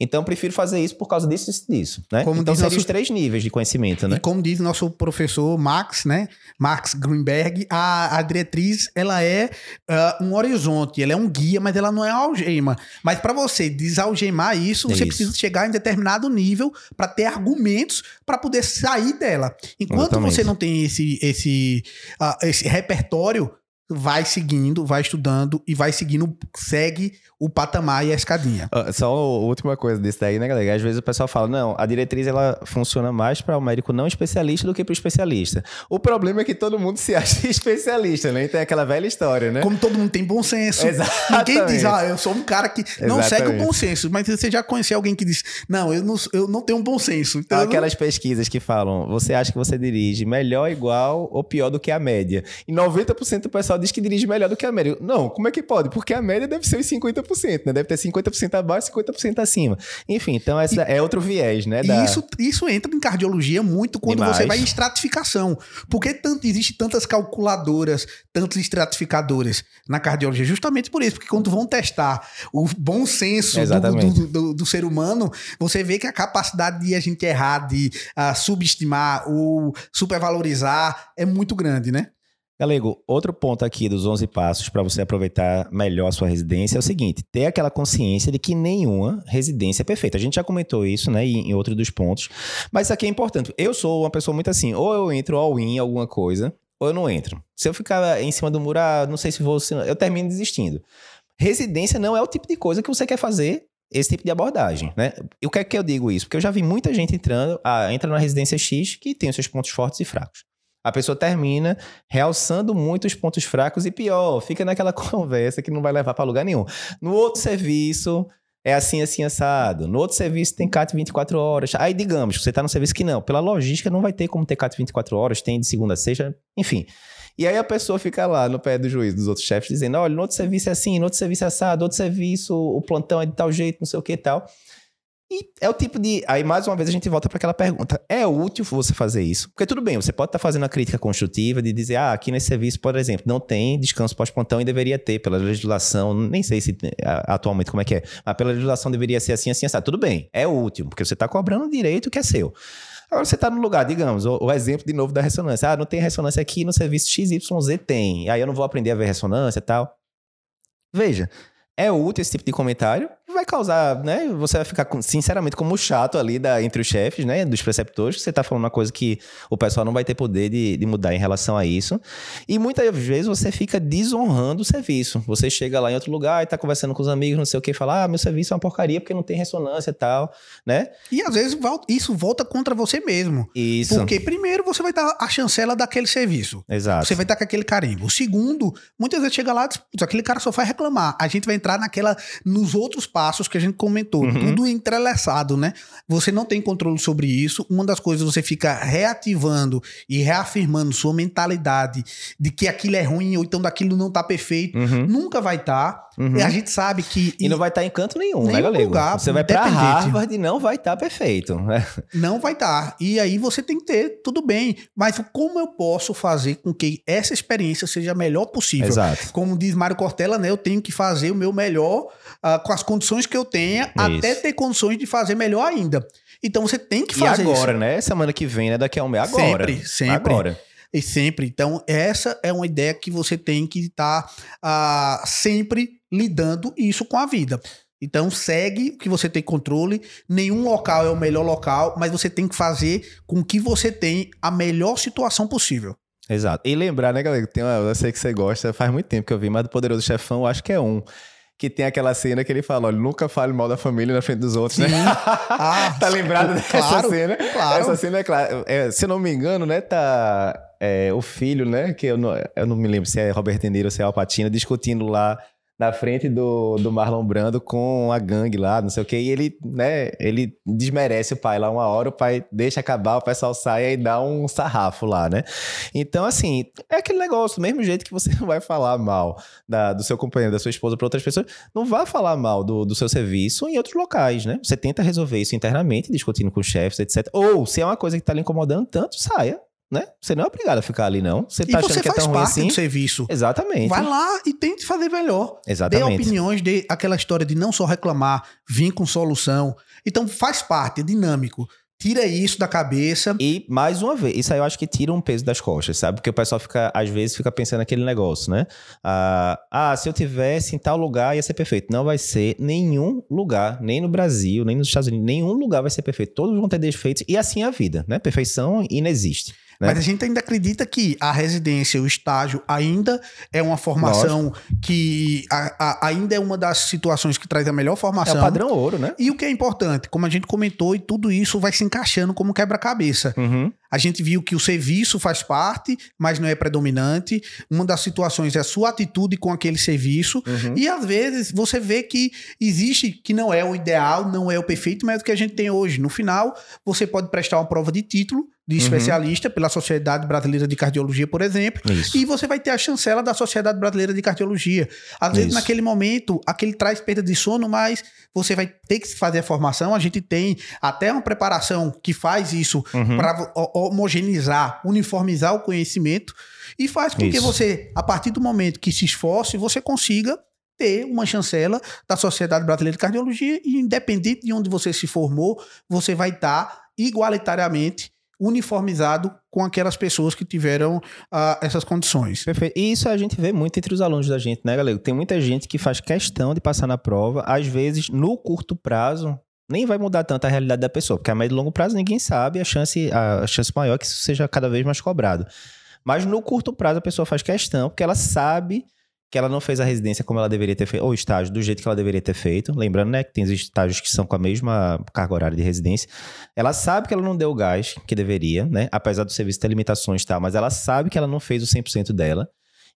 Então, prefiro fazer isso por causa disso e disso. Né? Como então, seriam nosso... os três níveis de conhecimento. Né? E como diz nosso professor Max, né? Max Greenberg, a, a diretriz ela é uh, um horizonte, ela é um guia, mas ela não é algema. Mas para você desalgemar isso, é você isso. precisa chegar em determinado nível para ter argumentos para poder sair dela. Enquanto Exatamente. você não tem esse, esse, uh, esse repertório, vai seguindo, vai estudando e vai seguindo, segue o patamar e a escadinha. Só a última coisa desse daí, né, galera? Às vezes o pessoal fala, não, a diretriz ela funciona mais para o médico não especialista do que para o especialista. O problema é que todo mundo se acha especialista, né? Tem aquela velha história, né? Como todo mundo tem bom senso. Exatamente. Ninguém diz, ah, eu sou um cara que não Exatamente. segue o bom senso. Mas você já conheceu alguém que diz, não, eu não, eu não tenho um bom senso. Então Aquelas não... pesquisas que falam, você acha que você dirige melhor, igual ou pior do que a média. E 90% do pessoal diz que dirige melhor do que a média. Não, como é que pode? Porque a média deve ser os 50% né? Deve ter 50% abaixo e 50% acima. Enfim, então essa e, é outro viés, né? Da... Isso, isso entra em cardiologia muito quando Demais. você vai em estratificação. Porque tanto, existe tantas calculadoras, tantos estratificadores na cardiologia? Justamente por isso, porque quando vão testar o bom senso do, do, do, do, ser humano, você vê que a capacidade de a gente errar, de uh, subestimar ou supervalorizar é muito grande, né? Galego, outro ponto aqui dos 11 passos para você aproveitar melhor a sua residência é o seguinte: ter aquela consciência de que nenhuma residência é perfeita. A gente já comentou isso, né, em, outro dos pontos, mas isso aqui é importante. Eu sou uma pessoa muito assim, ou eu entro all in em alguma coisa, ou eu não entro. Se eu ficar em cima do muro, ah, não sei se vou, eu termino desistindo. Residência não é o tipo de coisa que você quer fazer esse tipo de abordagem, né? E o que é que eu digo isso? Porque eu já vi muita gente entrando, ah, entra na residência X que tem os seus pontos fortes e fracos. A pessoa termina realçando muito os pontos fracos e pior, fica naquela conversa que não vai levar para lugar nenhum. No outro serviço, é assim, assim, assado. No outro serviço tem CAT 24 horas. Aí, digamos, você está no serviço que não. Pela logística, não vai ter como ter CAT 24 horas, tem de segunda a sexta, enfim. E aí a pessoa fica lá no pé do juiz, dos outros chefes, dizendo: olha, no outro serviço é assim, no outro serviço é assado, no outro serviço o plantão é de tal jeito, não sei o que e tal. E é o tipo de. Aí, mais uma vez, a gente volta para aquela pergunta: é útil você fazer isso? Porque tudo bem, você pode estar tá fazendo a crítica construtiva de dizer, ah, aqui nesse serviço, por exemplo, não tem descanso pós-pontão e deveria ter, pela legislação, nem sei se atualmente como é que é, mas pela legislação deveria ser assim, assim, assim. Tudo bem, é útil, porque você está cobrando um direito que é seu. Agora você está no lugar, digamos, o, o, exemplo de novo da ressonância. Ah, não tem ressonância aqui no serviço XYZ tem. Aí eu não vou aprender a ver ressonância e tal. Veja, é útil esse tipo de comentário, vai causar, né? Você vai ficar, sinceramente, como chato ali da, entre os chefes, né? Dos preceptores, que você tá falando uma coisa que o pessoal não vai ter poder de, de mudar em relação a isso. E muitas vezes você fica desonrando o serviço. Você chega lá em outro lugar e tá conversando com os amigos, não sei o que, fala, ah, meu serviço é uma porcaria porque não tem ressonância e tal, né? E às vezes isso volta contra você mesmo. Isso. Porque primeiro você vai dar a chancela daquele serviço. Exato. Você vai estar com aquele carimbo. O segundo, muitas vezes chega lá, aquele cara só faz reclamar. A gente vai entrar naquela, nos outros passos passos que a gente comentou, uhum. tudo entrelaçado, né? Você não tem controle sobre isso. Uma das coisas você fica reativando e reafirmando sua mentalidade de que aquilo é ruim ou então daquilo não tá perfeito. Uhum. Nunca vai estar. Tá. Uhum. E a gente sabe que. E, e não vai estar tá em canto nenhum, né, galera? Lugar, você vai para Harvard e não vai estar tá perfeito. Né? Não vai estar. Tá. E aí você tem que ter, tudo bem. Mas como eu posso fazer com que essa experiência seja a melhor possível? Exato. Como diz Mário Cortella, né? Eu tenho que fazer o meu melhor uh, com as condições que eu tenha, Isso. até ter condições de fazer melhor ainda. Então você tem que fazer. E agora, isso. né? Semana que vem, né? Daqui a um mês. Agora. Sempre, sempre. Agora. E sempre. Então, essa é uma ideia que você tem que estar tá, uh, sempre lidando isso com a vida. Então segue o que você tem controle. Nenhum local é o melhor local, mas você tem que fazer com que você tenha a melhor situação possível. Exato. E lembrar, né, galera? Tem uma, eu sei que você gosta, faz muito tempo que eu vi, mas do Poderoso Chefão, eu acho que é um que tem aquela cena que ele fala, olha, nunca fale mal da família na frente dos outros, né? Sim. né? Ah, tá lembrado dessa claro, cena? Claro. Essa cena é clara. É, se não me engano, né, tá é, o filho, né, que eu não, eu não me lembro se é Robert De Niro ou se é Alpatina, discutindo lá na frente do, do Marlon Brando com a gangue lá, não sei o que, e ele, né, ele desmerece o pai lá uma hora, o pai deixa acabar, o pessoal sai e dá um sarrafo lá, né? Então, assim, é aquele negócio, do mesmo jeito que você não vai falar mal da, do seu companheiro, da sua esposa para outras pessoas, não vá falar mal do, do seu serviço em outros locais, né? Você tenta resolver isso internamente, discutindo com os chefes, etc. Ou, se é uma coisa que tá lhe incomodando tanto, saia, né? Você não é obrigado a ficar ali, não. Você tá e achando que é tão ruim assim. do serviço. Exatamente. Vai lá e tente fazer melhor. Exatamente. Dê opiniões, dê aquela história de não só reclamar, vir com solução. Então faz parte, é dinâmico. Tira isso da cabeça. E, mais uma vez, isso aí eu acho que tira um peso das costas, sabe? Porque o pessoal fica, às vezes, fica pensando naquele negócio, né? Ah, ah, se eu tivesse em tal lugar ia ser perfeito. Não vai ser nenhum lugar, nem no Brasil, nem nos Estados Unidos, nenhum lugar vai ser perfeito. Todos vão ter defeitos e assim é a vida, né? Perfeição inexiste. Né? Mas a gente ainda acredita que a residência, o estágio, ainda é uma formação Lógico. que a, a, ainda é uma das situações que traz a melhor formação. É o padrão ouro, né? E o que é importante, como a gente comentou, e tudo isso vai se encaixando como quebra-cabeça. Uhum. A gente viu que o serviço faz parte, mas não é predominante. Uma das situações é a sua atitude com aquele serviço. Uhum. E às vezes você vê que existe que não é o ideal, não é o perfeito, mas é o que a gente tem hoje. No final, você pode prestar uma prova de título de uhum. especialista uhum. pela Sociedade Brasileira de Cardiologia, por exemplo, Isso. e você vai ter a chancela da Sociedade Brasileira de Cardiologia. Às vezes, Isso. naquele momento, aquele traz perda de sono, mas você vai ter que fazer a formação. A gente tem até uma preparação que faz isso uhum. para homogeneizar, uniformizar o conhecimento e faz com isso. que você, a partir do momento que se esforce, você consiga ter uma chancela da Sociedade Brasileira de Cardiologia e independente de onde você se formou, você vai estar tá igualitariamente uniformizado com aquelas pessoas que tiveram uh, essas condições. Perfeito. E isso a gente vê muito entre os alunos da gente, né, galera? Tem muita gente que faz questão de passar na prova, às vezes no curto prazo, nem vai mudar tanto a realidade da pessoa, porque a médio e longo prazo ninguém sabe, a chance, a chance maior é que isso seja cada vez mais cobrado. Mas no curto prazo a pessoa faz questão, porque ela sabe que ela não fez a residência como ela deveria ter feito, ou estágio do jeito que ela deveria ter feito. Lembrando, né, que tem estágios que são com a mesma carga horária de residência. Ela sabe que ela não deu o gás que deveria, né, apesar do serviço ter limitações tal, mas ela sabe que ela não fez o 100% dela.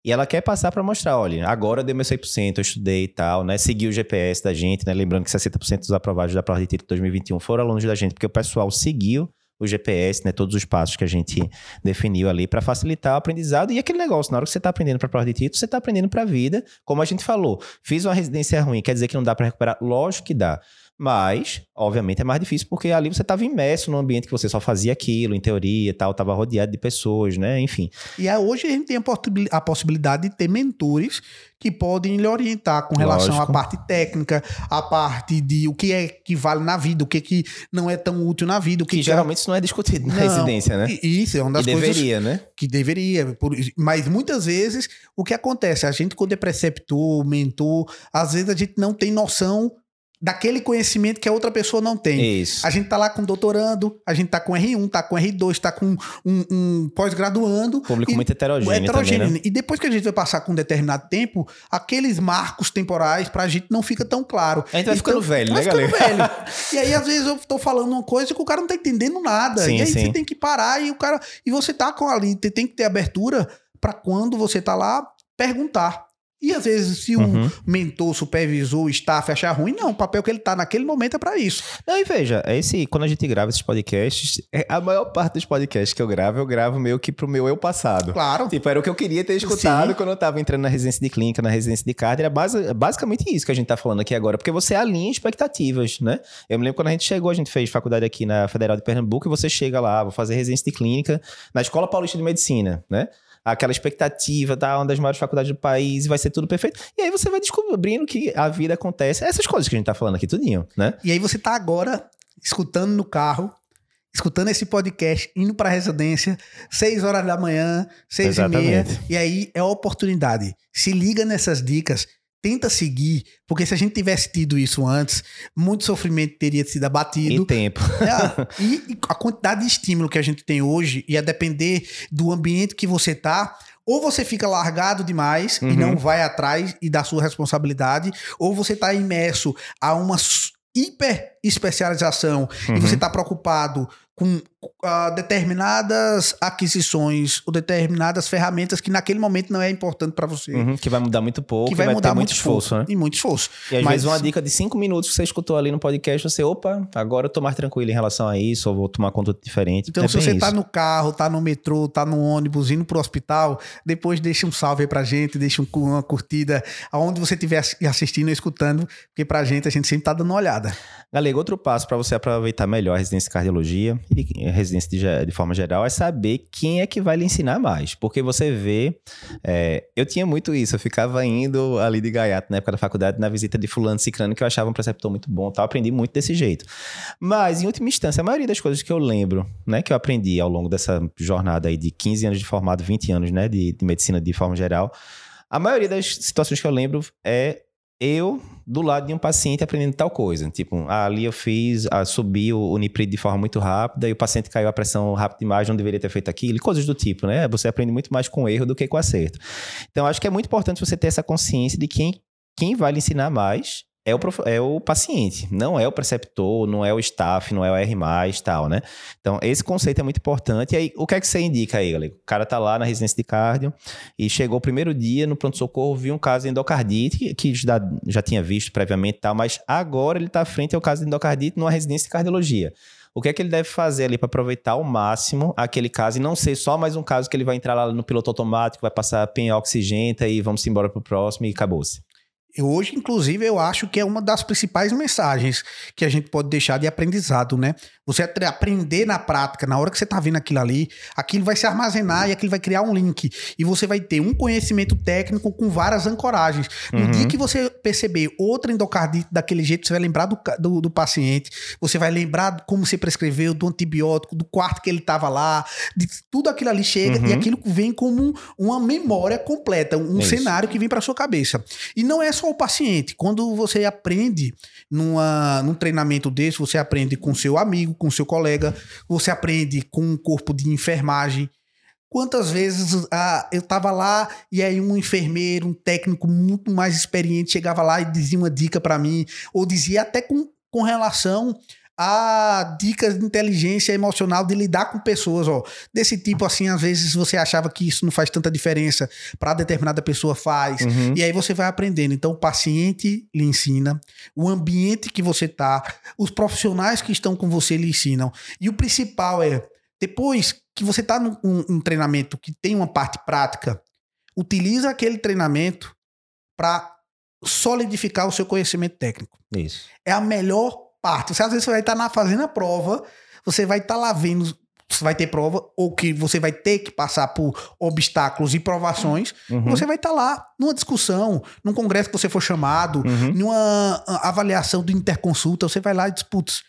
E ela quer passar para mostrar, olha, agora eu dei meu 100%, eu estudei e tal, né? Segui o GPS da gente, né? Lembrando que 60% dos aprovados da prova de título 2021 foram alunos da gente, porque o pessoal seguiu o GPS, né? Todos os passos que a gente definiu ali para facilitar o aprendizado. E aquele negócio, na hora que você está aprendendo para prova de título, você está aprendendo para a vida. Como a gente falou, fiz uma residência ruim, quer dizer que não dá para recuperar? Lógico que dá. Mas, obviamente, é mais difícil porque ali você estava imerso num ambiente que você só fazia aquilo, em teoria e tal, estava rodeado de pessoas, né? Enfim. E aí, hoje a gente tem a possibilidade de ter mentores que podem lhe orientar com relação Lógico. à parte técnica, à parte de o que é que vale na vida, o que, é que não é tão útil na vida. O que, que geralmente isso não é discutido na não, residência, né? Isso é uma das e coisas. deveria, né? Que deveria. Mas muitas vezes o que acontece? A gente, quando é preceptor, mentor, às vezes a gente não tem noção daquele conhecimento que a outra pessoa não tem. Isso. A gente tá lá com doutorando, a gente tá com R1, tá com R2, tá com um, um pós-graduando. Público e, muito heterogêneo. heterogêneo. Também, né? E depois que a gente vai passar com um determinado tempo, aqueles marcos temporais pra gente não fica tão claro. A gente vai então, ficando velho, vai né, ficando galera? velho. e aí, às vezes, eu tô falando uma coisa que o cara não tá entendendo nada. Sim, e aí sim. você tem que parar e o cara. E você tá com ali, tem que ter abertura para quando você tá lá perguntar. E às vezes, se uhum. o mentor, supervisor, o staff achar ruim, não, o papel que ele tá naquele momento é para isso. Não, e veja, esse, quando a gente grava esses podcasts, é, a maior parte dos podcasts que eu gravo, eu gravo meio que pro meu eu passado. Claro. Tipo, era o que eu queria ter escutado Sim. quando eu tava entrando na residência de clínica, na residência de cardio. Era base, basicamente isso que a gente tá falando aqui agora, porque você alinha expectativas, né? Eu me lembro quando a gente chegou, a gente fez faculdade aqui na Federal de Pernambuco, e você chega lá, vou fazer residência de clínica na Escola Paulista de Medicina, né? Aquela expectativa, tá? Uma das maiores faculdades do país, vai ser tudo perfeito. E aí você vai descobrindo que a vida acontece. Essas coisas que a gente tá falando aqui, tudinho, né? E aí você tá agora escutando no carro, escutando esse podcast, indo para residência, seis horas da manhã, seis Exatamente. e meia. E aí é a oportunidade. Se liga nessas dicas tenta seguir, porque se a gente tivesse tido isso antes, muito sofrimento teria sido abatido. E tempo. É, e, e, a quantidade de estímulo que a gente tem hoje, e a depender do ambiente que você tá, ou você fica largado demais uhum. e não vai atrás e da sua responsabilidade, ou você tá imerso a uma hiper especialização uhum. e você tá preocupado com uh, determinadas aquisições ou determinadas ferramentas que naquele momento não é importante para você. Uhum, que vai mudar muito pouco, que vai, vai mudar muito esforço, pouco, né? E muito esforço. E às Mas, vezes uma dica de cinco minutos que você escutou ali no podcast, você, opa, agora eu tô mais tranquilo em relação a isso, ou vou tomar conta diferente. Então, é se você tá isso. tá no carro, tá no metrô, tá no ônibus, indo pro hospital, depois deixa um salve aí pra gente, deixa uma curtida aonde você estiver assistindo ou escutando, porque pra gente a gente sempre tá dando uma olhada. Galera, outro passo para você aproveitar melhor a residência de cardiologia e residência de, de, forma geral é saber quem é que vai lhe ensinar mais. Porque você vê. É, eu tinha muito isso, eu ficava indo ali de gaiato na época da faculdade, na visita de Fulano Cicrano, que eu achava um preceptor muito bom tal. Aprendi muito desse jeito. Mas, em última instância, a maioria das coisas que eu lembro, né, que eu aprendi ao longo dessa jornada aí de 15 anos de formado, 20 anos, né, de, de medicina de forma geral, a maioria das situações que eu lembro é eu do lado de um paciente aprendendo tal coisa. Tipo, ali eu fiz, ah, subi o, niprid de forma muito rápida e o paciente caiu a pressão rápida demais, não deveria ter feito aquilo, coisas do tipo, né? Você aprende muito mais com erro do que com acerto. Então, acho que é muito importante você ter essa consciência de quem, quem vai lhe ensinar mais é o, é o paciente, não é o preceptor, não é o staff, não é o R+, tal, né? Então, esse conceito é muito importante. E aí, o que é que você indica aí, galera? O cara tá lá na residência de cardio e chegou o primeiro dia no pronto-socorro, viu um caso de endocardite, que já, já tinha visto previamente tal, mas agora ele tá frente ao caso de endocardite numa residência de cardiologia. O que é que ele deve fazer ali para aproveitar ao máximo aquele caso e não ser só mais um caso que ele vai entrar lá no piloto automático, vai passar pen oxigenta e vamos embora pro próximo e acabou-se? Hoje, inclusive, eu acho que é uma das principais mensagens que a gente pode deixar de aprendizado, né? Você aprender na prática, na hora que você está vendo aquilo ali, aquilo vai se armazenar e aquilo vai criar um link. E você vai ter um conhecimento técnico com várias ancoragens. No uhum. dia que você perceber outra endocardite daquele jeito, você vai lembrar do, do, do, paciente, você vai lembrar como você prescreveu, do antibiótico, do quarto que ele estava lá, de tudo aquilo ali chega uhum. e aquilo vem como uma memória completa, um é cenário que vem para sua cabeça. E não é só o paciente. Quando você aprende numa, num treinamento desse, você aprende com seu amigo, com seu colega, você aprende com um corpo de enfermagem. Quantas vezes ah, eu estava lá e aí um enfermeiro, um técnico muito mais experiente chegava lá e dizia uma dica para mim, ou dizia até com, com relação a dicas de inteligência emocional de lidar com pessoas, ó. Desse tipo, assim, às vezes você achava que isso não faz tanta diferença, para determinada pessoa faz. Uhum. E aí você vai aprendendo. Então, o paciente lhe ensina, o ambiente que você tá, os profissionais que estão com você lhe ensinam. E o principal é, depois que você tá num um, treinamento que tem uma parte prática, utiliza aquele treinamento para solidificar o seu conhecimento técnico. Isso. É a melhor parte. Você, às vezes vai estar na, fazendo a prova, você vai estar lá vendo, você vai ter prova, ou que você vai ter que passar por obstáculos e provações. Uhum. Você vai estar lá numa discussão, num congresso que você for chamado, Uhum. numa ah, avaliação do interconsulta, você vai lá e diz, putz,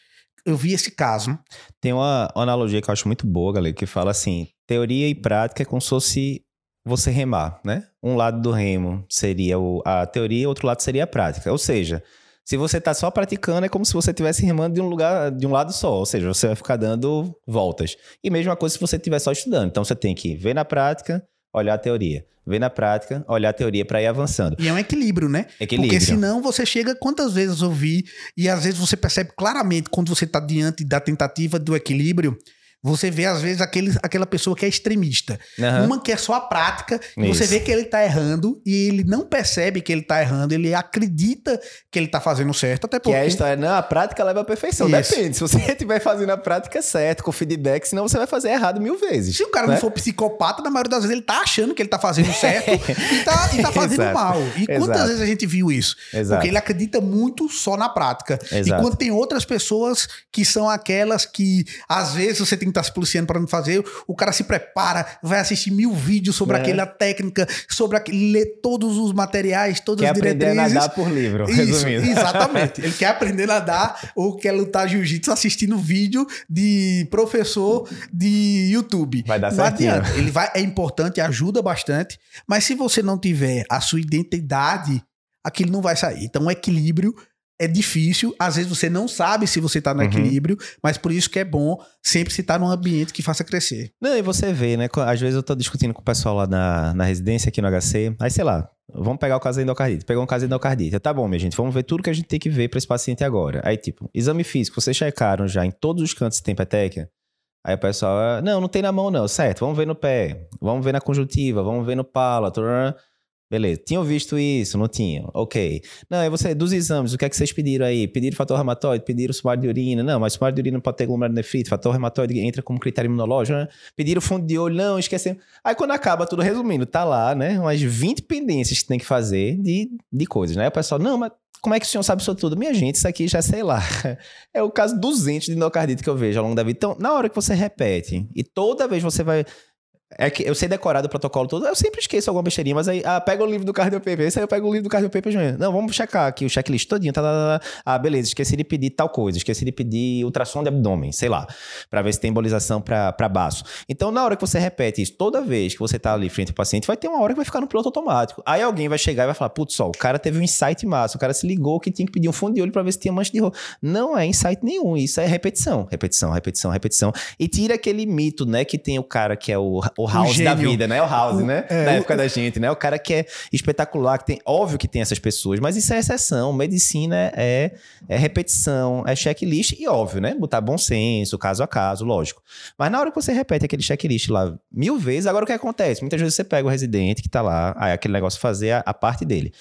eu vi esse caso. Tem uma, analogia que eu acho muito boa, galera, que fala assim: teoria e prática é como se fosse você remar, né? Um lado do remo seria a teoria, outro lado seria a prática. Ou seja, se você tá só praticando, é como se você estivesse remando de um lugar, de um lado só. Ou seja, você vai ficar dando voltas. E mesma coisa se você estiver só estudando. Então você tem que ver na prática, olhar a teoria. Ver na prática, olhar a teoria para ir avançando. E é um equilíbrio, né? Equilíbrio. Porque senão você chega quantas vezes eu vi, e às vezes você percebe claramente quando você está diante da tentativa do equilíbrio, você vê às vezes aquele, aquela pessoa que é extremista. Aham. Uma que é só a prática, e você vê que ele tá errando e ele não percebe que ele tá errando, ele acredita que ele tá fazendo certo, até Que porque. é a história, não, a prática leva à perfeição. Isso. Depende. Se você estiver fazendo a prática certa, com feedback, senão você vai fazer errado mil vezes. Se o cara né? não for psicopata, na maioria das vezes ele tá achando que ele tá fazendo certo e, tá, e tá fazendo Exato. mal. E quantas Exato. vezes a gente viu isso? Exato. Porque ele acredita muito só na prática. Exato. Enquanto tem outras pessoas que são aquelas que, às vezes, você tem estar se policiando para não fazer, o cara se prepara, vai assistir mil vídeos sobre É. aquela técnica, sobre aquele, lê todos os materiais, todas Quer as aprender a diretrizes. nadar por livro, Isso, resumindo. exatamente. Ele quer aprender a nadar ou quer lutar jiu-jitsu assistindo vídeo de professor de YouTube. Vai dar adianta. Ele vai, é importante, ajuda bastante, mas se você não tiver a sua identidade, aquilo não vai sair. Então, o equilíbrio é difícil. Às vezes você não sabe se você tá no Uhum. equilíbrio, mas por isso que é bom sempre se estar num ambiente que faça crescer. Não, e você vê, né? Às vezes eu tô discutindo com o pessoal lá na, na residência, aqui no HC. Aí, sei lá, vamos pegar o caso da endocardite. Pegou um caso de endocardite. Tá bom, minha gente, vamos ver tudo que a gente tem que ver pra esse paciente agora. Aí, tipo, exame físico, vocês checaram já em todos os cantos tem petequia? Aí o pessoal, ah, não, não tem na mão não. Certo, vamos ver no pé, vamos ver na conjuntiva, vamos ver no pala. Beleza, tinham visto isso? Não tinham? Ok. Não, aí você, dos exames, o que é que vocês pediram aí? Pediram fator reumatoide, pediram sumário de urina. Não, mas sumário de urina pode ter aglomerulonefrite, fator reumatoide entra como critério imunológico, né? Pediram fundo de olho, não, esqueceram. Aí quando acaba tudo, resumindo, tá lá, né? Umas 20 pendências que tem que fazer de, de coisas, né? O pessoal, não, mas como é que o senhor sabe isso tudo? Minha gente, isso aqui já sei lá. É o caso 200 de endocardite que eu vejo ao longo da vida. Então, na hora que você repete e toda vez você vai. É que eu sei decorar do protocolo todo, eu sempre esqueço alguma besteirinha, mas aí, ah, pega o livro do Cardiopaper, esse aí eu pego o livro do Cardiopaper, João. Não, vamos checar aqui o checklist todinho, tá, tá, tá, tá. Ah, beleza, esqueci de pedir tal coisa, esqueci de pedir ultrassom de abdômen, sei lá, pra ver se tem embolização pra baço. Então, na hora que você repete isso, toda vez que você tá ali frente ao paciente, vai ter uma hora que vai ficar no piloto automático. Aí alguém vai chegar e vai falar, putz, só, o cara teve um insight massa, o cara se ligou que tinha que pedir um fundo de olho pra ver se tinha mancha de roupa. Não é insight nenhum, isso é repetição, repetição, repetição, repetição. E tira aquele mito, né, que tem o cara que é o, o house da vida, né? O house, O- né? é, Na o- época da gente, né? O cara que é espetacular, que tem. Óbvio que tem essas pessoas, mas isso é exceção. Medicina é, é repetição, é checklist e óbvio, né? Botar bom senso, caso a caso, lógico. Mas na hora que você repete aquele checklist lá mil vezes, agora o que acontece? Muitas vezes você pega o residente que tá lá, aí aquele negócio fazer a, a parte dele.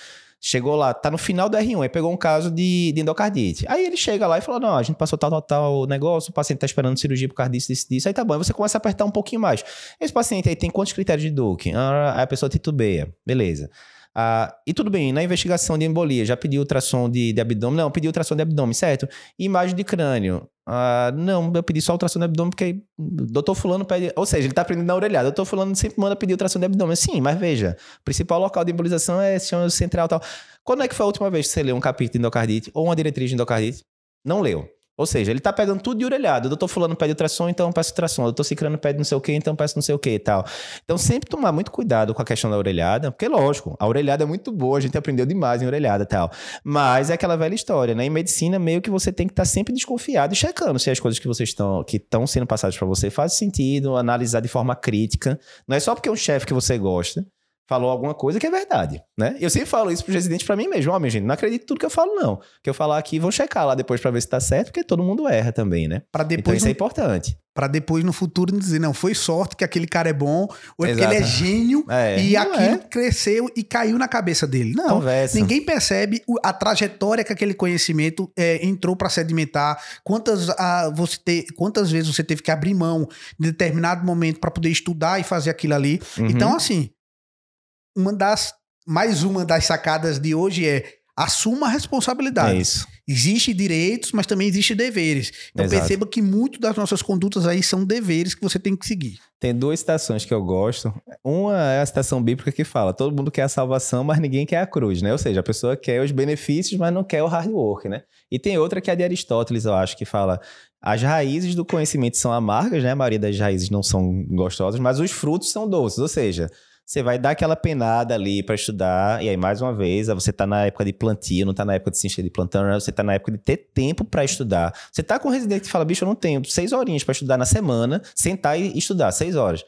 Chegou lá, tá no final do R1, aí pegou um caso de, de endocardite. Aí ele chega lá e fala: Não, a gente passou tal, tal, tal negócio, o paciente tá esperando cirurgia por cardite, disso, disso. Aí tá bom, aí você começa a apertar um pouquinho mais. Esse paciente aí tem quantos critérios de Duke? Ah, aí a pessoa titubeia. Beleza. Ah, e tudo bem, na investigação de embolia, já pediu ultrassom de, de abdômen? Não, pediu ultrassom de abdômen, certo? E imagem de crânio? Ah, não, eu pedi só ultrassom de abdômen porque doutor fulano pede... Ou seja, ele tá aprendendo na orelhada. Doutor fulano sempre manda pedir ultrassom de abdômen. Sim, mas veja, principal local de embolização é chama central tal. Quando é que foi a última vez que você leu um capítulo de endocardite ou uma diretriz de endocardite? Não leu. Ou seja, ele tá pegando tudo de orelhada. O doutor fulano pede ultrassom, então peço ultrassom. O doutor cicrano pede não sei o quê, então peço não sei o quê e tal. Então sempre tomar muito cuidado com a questão da orelhada, porque lógico, a orelhada é muito boa, a gente aprendeu demais em orelhada e tal. Mas é aquela velha história, né? Em medicina, meio que você tem que estar sempre desconfiado e checando se as coisas que vocês estão que estão sendo passadas para você fazem sentido, analisar de forma crítica. Não é só porque é um chefe que você gosta falou alguma coisa que é verdade, né? Eu sempre falo isso pro residente para mim mesmo, minha gente, não acredito em tudo que eu falo não. O que eu falar aqui, vou checar lá depois para ver se tá certo, porque todo mundo erra também, né? Para depois então isso é importante. Para depois no futuro dizer, não, foi sorte que aquele cara é bom, ou é porque ele é gênio é, e aquilo é. cresceu e caiu na cabeça dele. Não, Conversa. ninguém percebe a trajetória que aquele conhecimento é, entrou para sedimentar, quantas, a, você te, quantas vezes você teve que abrir mão de determinado momento para poder estudar e fazer aquilo ali. Uhum. Então, assim, uma das mais uma das sacadas de hoje é assuma a responsabilidade. É isso. Existe direitos, mas também existe deveres. Então Exato. perceba que muito das nossas condutas aí são deveres que você tem que seguir. Tem duas citações que eu gosto. Uma é a citação bíblica que fala: todo mundo quer a salvação, mas ninguém quer a cruz, né? Ou seja, a pessoa quer os benefícios, mas não quer o hard work, né? E tem outra que é a de Aristóteles, eu acho, que fala: as raízes do conhecimento são amargas, né? A maioria das raízes não são gostosas, mas os frutos são doces. Ou seja, você vai dar aquela penada ali para estudar, e aí, mais uma vez, você tá na época de plantio, não tá na época de se encher de plantão, né? você tá na época de ter tempo para estudar. Você tá com um residente que fala, bicho, eu não tenho seis horinhas para estudar na semana, sentar e estudar, seis horas.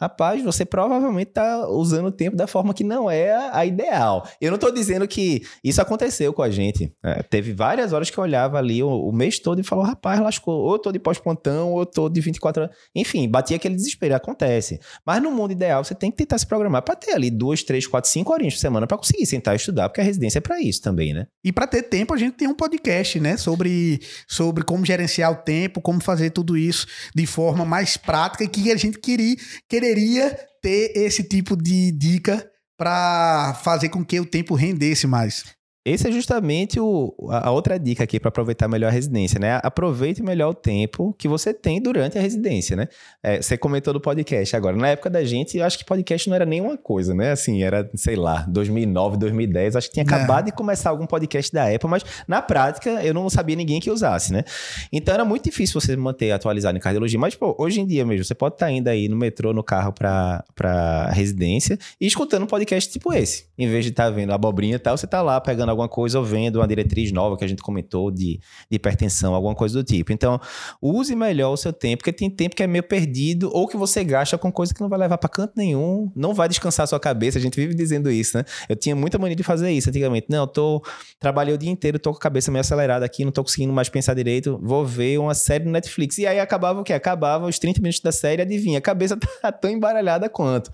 Rapaz, você provavelmente está usando o tempo da forma que não é a ideal. Eu não estou dizendo que isso aconteceu com a gente. É, teve várias horas que eu olhava ali o, o mês todo e falava, rapaz, lascou. Ou eu tô de pós-plantão, ou eu tô de 24 horas. Enfim, batia aquele desespero. Acontece. Mas no mundo ideal, você tem que tentar se programar para ter ali duas, três, quatro, cinco horinhas por semana para conseguir sentar e estudar, porque a residência é para isso também, né? E para ter tempo, a gente tem um podcast, né? Sobre, sobre como gerenciar o tempo, como fazer tudo isso de forma mais prática e que a gente queria, querer poderia ter esse tipo de dica para fazer com que o tempo rendesse mais. Esse é justamente o, a outra dica aqui para aproveitar melhor a residência, né? Aproveite melhor o tempo que você tem durante a residência, né? É, você comentou do podcast agora. Na época da gente, eu acho que podcast não era nenhuma coisa, né? Assim, era, sei lá, 2009, 2010. Acho que tinha acabado é. de começar algum podcast da Apple, mas na prática eu não sabia ninguém que usasse, né? Então era muito difícil você manter atualizado em cardiologia. Mas, pô, hoje em dia mesmo, você pode estar tá indo aí no metrô, no carro para residência e escutando um podcast tipo esse. Em vez de estar tá vendo a abobrinha e tal, você tá lá pegando alguma coisa ou vendo uma diretriz nova que a gente comentou de, de hipertensão, alguma coisa do tipo. Então, use melhor o seu tempo, porque tem tempo que é meio perdido ou que você gasta com coisa que não vai levar para canto nenhum, não vai descansar a sua cabeça. A gente vive dizendo isso, né? Eu tinha muita mania de fazer isso antigamente. Não, eu tô trabalhei o dia inteiro, tô com a cabeça meio acelerada aqui, não tô conseguindo mais pensar direito, vou ver uma série no Netflix. E aí acabava o quê? Acabava os 30 minutos da série, adivinha, a cabeça tá tão embaralhada quanto.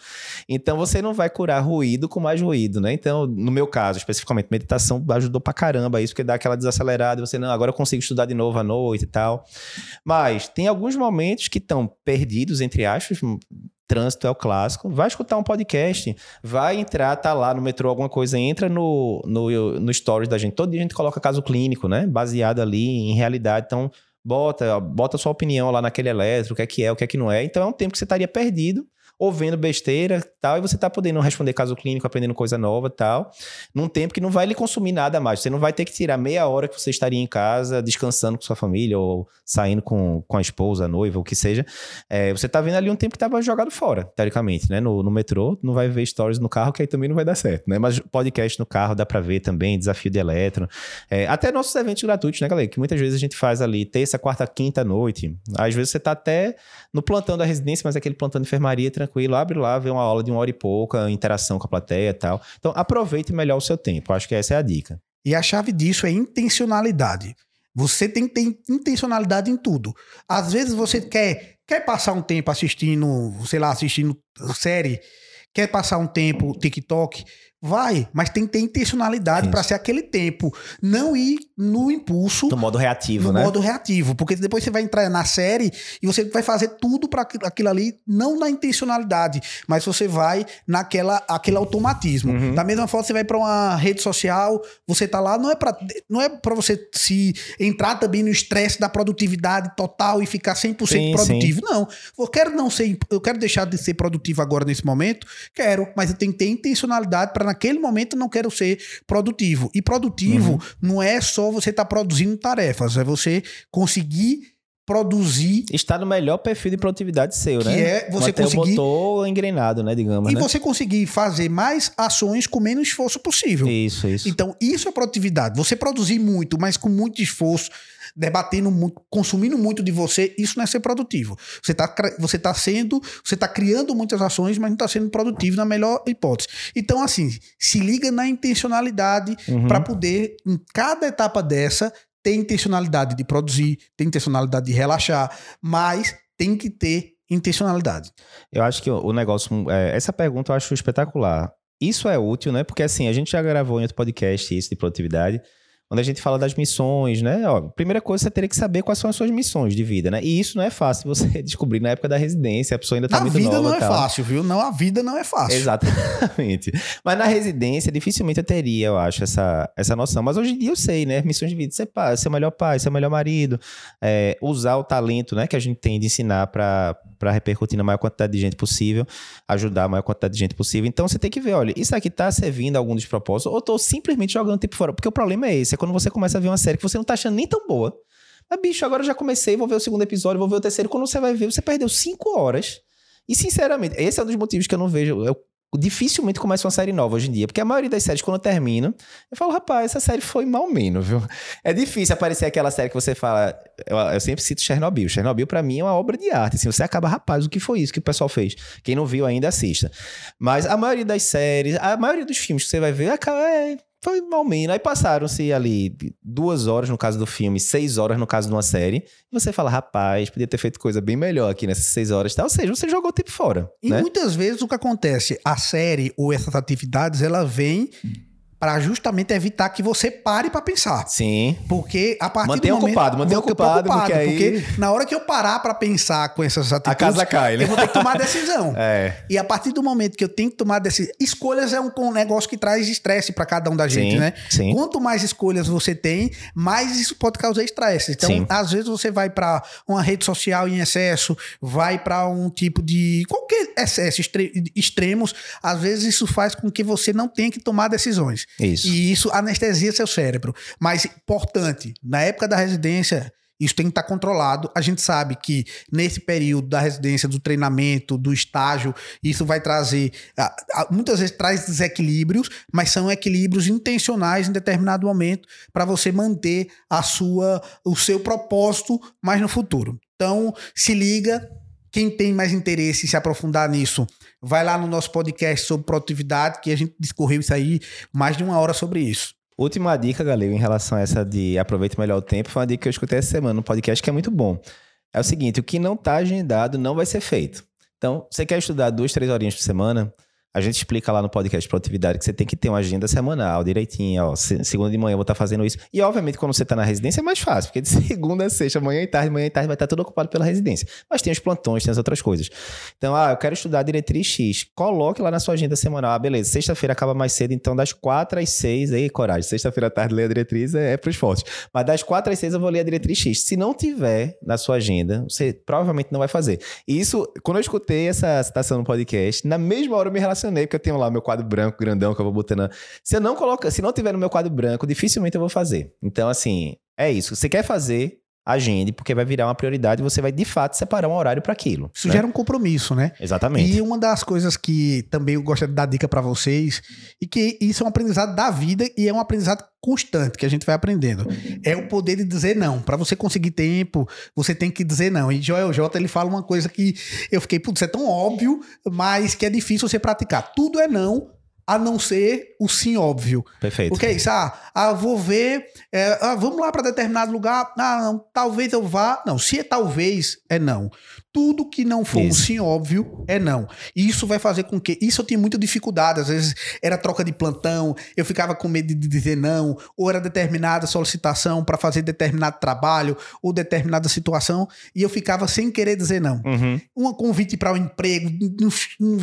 Então você não vai curar ruído com mais ruído, né? Então, no meu caso, especificamente meditação meditação ajudou pra caramba isso, porque dá aquela desacelerada, você não, agora eu consigo estudar de novo à noite e tal. Mas tem alguns momentos que estão perdidos, entre aspas, trânsito é o clássico. Vai escutar um podcast, vai entrar, tá lá no metrô, alguma coisa, entra no, no, no stories da gente. Todo dia a gente coloca caso clínico, né? Baseado ali em realidade. Então, bota, bota sua opinião lá naquele elétrico, o que é que é, o que é que não é. Então é um tempo que você estaria perdido ou vendo besteira tal, e você tá podendo responder caso clínico, aprendendo coisa nova tal, num tempo que não vai lhe consumir nada mais. Você não vai ter que tirar meia hora que você estaria em casa, descansando com sua família, ou saindo com, com a esposa, a noiva, o que seja. É, você tá vendo ali um tempo que tava jogado fora, teoricamente, né? No, no metrô, não vai ver stories no carro, que aí também não vai dar certo, né? Mas podcast no carro dá pra ver também, desafio de eletro. É, até nossos eventos gratuitos, né, galera? Que muitas vezes a gente faz ali terça, quarta, quinta noite. Às vezes você tá até no plantão da residência, mas é aquele plantão de enfermaria tranquilo, abre lá, vê uma aula de uma hora e pouca, interação com a plateia e tal. Então, aproveite melhor o seu tempo. Acho que essa é a dica. E a chave disso é intencionalidade. Você tem que ter intencionalidade em tudo. Às vezes você quer, quer passar um tempo assistindo, sei lá, assistindo série, quer passar um tempo TikTok, Vai, mas tem que ter intencionalidade para ser aquele tempo. Não ir no impulso. No modo reativo, no né? No modo reativo. Porque depois você vai entrar na série e você vai fazer tudo para aquilo ali, não na intencionalidade, mas você vai naquela aquele automatismo. Uhum. Da mesma forma, você vai para uma rede social, você tá lá, não é para não é para você se entrar também no estresse da produtividade total e ficar 100% sim, produtivo. Sim. Não. Eu quero não ser, eu quero deixar de ser produtivo agora nesse momento, quero, mas eu tenho que ter intencionalidade para naquele momento não quero ser produtivo. E produtivo uhum. não é só você estar tá produzindo tarefas, é você conseguir produzir. Está no melhor perfil de produtividade seu, Que né? é você Manter conseguir- o motor engrenado, né, digamos, E né? você conseguir fazer mais ações com menos esforço possível. Isso, isso. Então, isso é produtividade. Você produzir muito, mas com muito esforço, debatendo muito, consumindo muito de você, isso não é ser produtivo. Você está você tá sendo, você está criando muitas ações, mas não está sendo produtivo na melhor hipótese. Então, assim, se liga na intencionalidade Uhum. para poder, em cada etapa dessa, ter intencionalidade de produzir, ter intencionalidade de relaxar, mas tem que ter intencionalidade. Eu acho que o negócio. é, essa pergunta eu acho espetacular. Isso é útil, né? Porque assim, a gente já gravou em outro podcast isso de produtividade, onde a gente fala das missões, né? Ó, primeira coisa, você teria que saber quais são as suas missões de vida, né? E isso não é fácil você descobrir na época da residência, a pessoa ainda tá a muito vida nova. não é fácil, viu? Não, a vida não é fácil. Exatamente. Mas na residência, dificilmente eu teria, eu acho, essa, essa noção. Mas hoje em dia eu sei, né? Missões de vida, ser pai, ser melhor pai, ser melhor marido, é, usar o talento, né, que a gente tem de ensinar para repercutir na maior quantidade de gente possível, ajudar a maior quantidade de gente possível. Então você tem que ver, olha, isso aqui tá servindo a algum dos propósitos, ou tô simplesmente jogando tempo fora. Porque o problema é esse, é quando você começa a ver uma série que você não tá achando nem tão boa. Mas, bicho, agora eu já comecei, vou ver o segundo episódio, vou ver o terceiro. Quando você vai ver, você perdeu cinco horas. E, sinceramente, esse é um dos motivos que eu não vejo. Eu dificilmente começo uma série nova hoje em dia. Porque a maioria das séries, quando eu termino, eu falo, rapaz, essa série foi mal menos, viu? É difícil aparecer aquela série que você fala. Eu, eu sempre cito Chernobyl. Chernobyl, pra mim, é uma obra de arte. Assim, você acaba, rapaz, o que foi isso que o pessoal fez? Quem não viu ainda, assista. Mas a maioria das séries, a maioria dos filmes que você vai ver, acaba- é, foi mal menos. Aí passaram-se ali duas horas no caso do filme, seis horas no caso de uma série. E você fala, rapaz, podia ter feito coisa bem melhor aqui nessas seis horas. Tá? Ou seja, você jogou o tempo fora. E né? muitas vezes o que acontece, a série ou essas atividades, ela vem para justamente evitar que você pare para pensar. Sim. Porque a partir Mantenha do momento... ocupado, mantenha ocupado, porque aí- porque na hora que eu parar para pensar com essas A atitudes, casa cai, né? eu vou ter que tomar decisão. É. E a partir do momento que eu tenho que tomar decisão... Escolhas é um, um negócio que traz estresse para cada um da gente, sim, né? Sim. Quanto mais escolhas você tem, mais isso pode causar estresse. Então, Sim. às vezes você vai para uma rede social em excesso, vai para um tipo de qualquer excesso extre- extremos, às vezes isso faz com que você não tenha que tomar decisões. Isso. E isso anestesia seu cérebro. Mas importante, na época da residência, isso tem que estar controlado. A gente sabe que nesse período da residência, do treinamento, do estágio, isso vai trazer. Muitas vezes traz desequilíbrios, mas são equilíbrios intencionais em determinado momento para você manter a sua, o seu propósito mais no futuro. Então, se liga. Quem tem mais interesse em se aprofundar nisso, vai lá no nosso podcast sobre produtividade, que a gente discorreu isso aí mais de uma hora sobre isso. Última dica, galera, em relação a essa de aproveite melhor o tempo, foi uma dica que eu escutei essa semana no podcast que é muito bom. É o seguinte: o que não está agendado não vai ser feito. Então, você quer estudar duas, três horinhas por semana? A gente explica lá no podcast Produtividade que você tem que ter uma agenda semanal, direitinho, ó. se- Segunda de manhã eu vou estar fazendo isso. E, obviamente, quando você está na residência é mais fácil, porque de segunda a sexta, manhã e tarde, manhã e tarde vai estar tudo ocupado pela residência. Mas tem os plantões, tem as outras coisas. Então, ah, eu quero estudar diretriz X. Coloque lá na sua agenda semanal. Ah, beleza, sexta-feira acaba mais cedo, então das quatro às seis, aí, coragem. Sexta-feira à tarde ler a diretriz é, é pros fortes. Mas das quatro às seis eu vou ler a diretriz X. Se não tiver na sua agenda, você provavelmente não vai fazer. E isso, quando eu escutei essa citação no podcast, na mesma hora eu me relacionei, porque eu tenho lá meu quadro branco grandão que eu vou botando. Se eu não colocar, se não tiver no meu quadro branco, dificilmente eu vou fazer. Então, assim, é isso. Você quer fazer, agende, porque vai virar uma prioridade e você vai de fato separar um horário para aquilo. Isso né? gera um compromisso, né? Exatamente. E uma das coisas que também eu gosto de dar dica pra vocês, e que isso é um aprendizado da vida e é um aprendizado constante que a gente vai aprendendo, é o poder de dizer não. Pra você conseguir tempo, você tem que dizer não. E Joel J, ele fala uma coisa que eu fiquei, putz, é tão óbvio, mas que é difícil você praticar. Tudo é não, a não ser o sim óbvio. Perfeito. Porque é isso, ah, ah vou ver, é, ah, vamos lá para determinado lugar, ah, não, talvez eu vá. Não, se é talvez, é não. Tudo que não for um Isso. sim óbvio é não. E isso vai fazer com que. Isso eu tinha muita dificuldade. Às vezes era troca de plantão, eu ficava com medo de dizer não, ou era determinada solicitação para fazer determinado trabalho, ou determinada situação, e eu ficava sem querer dizer não Uhum. um convite para um emprego.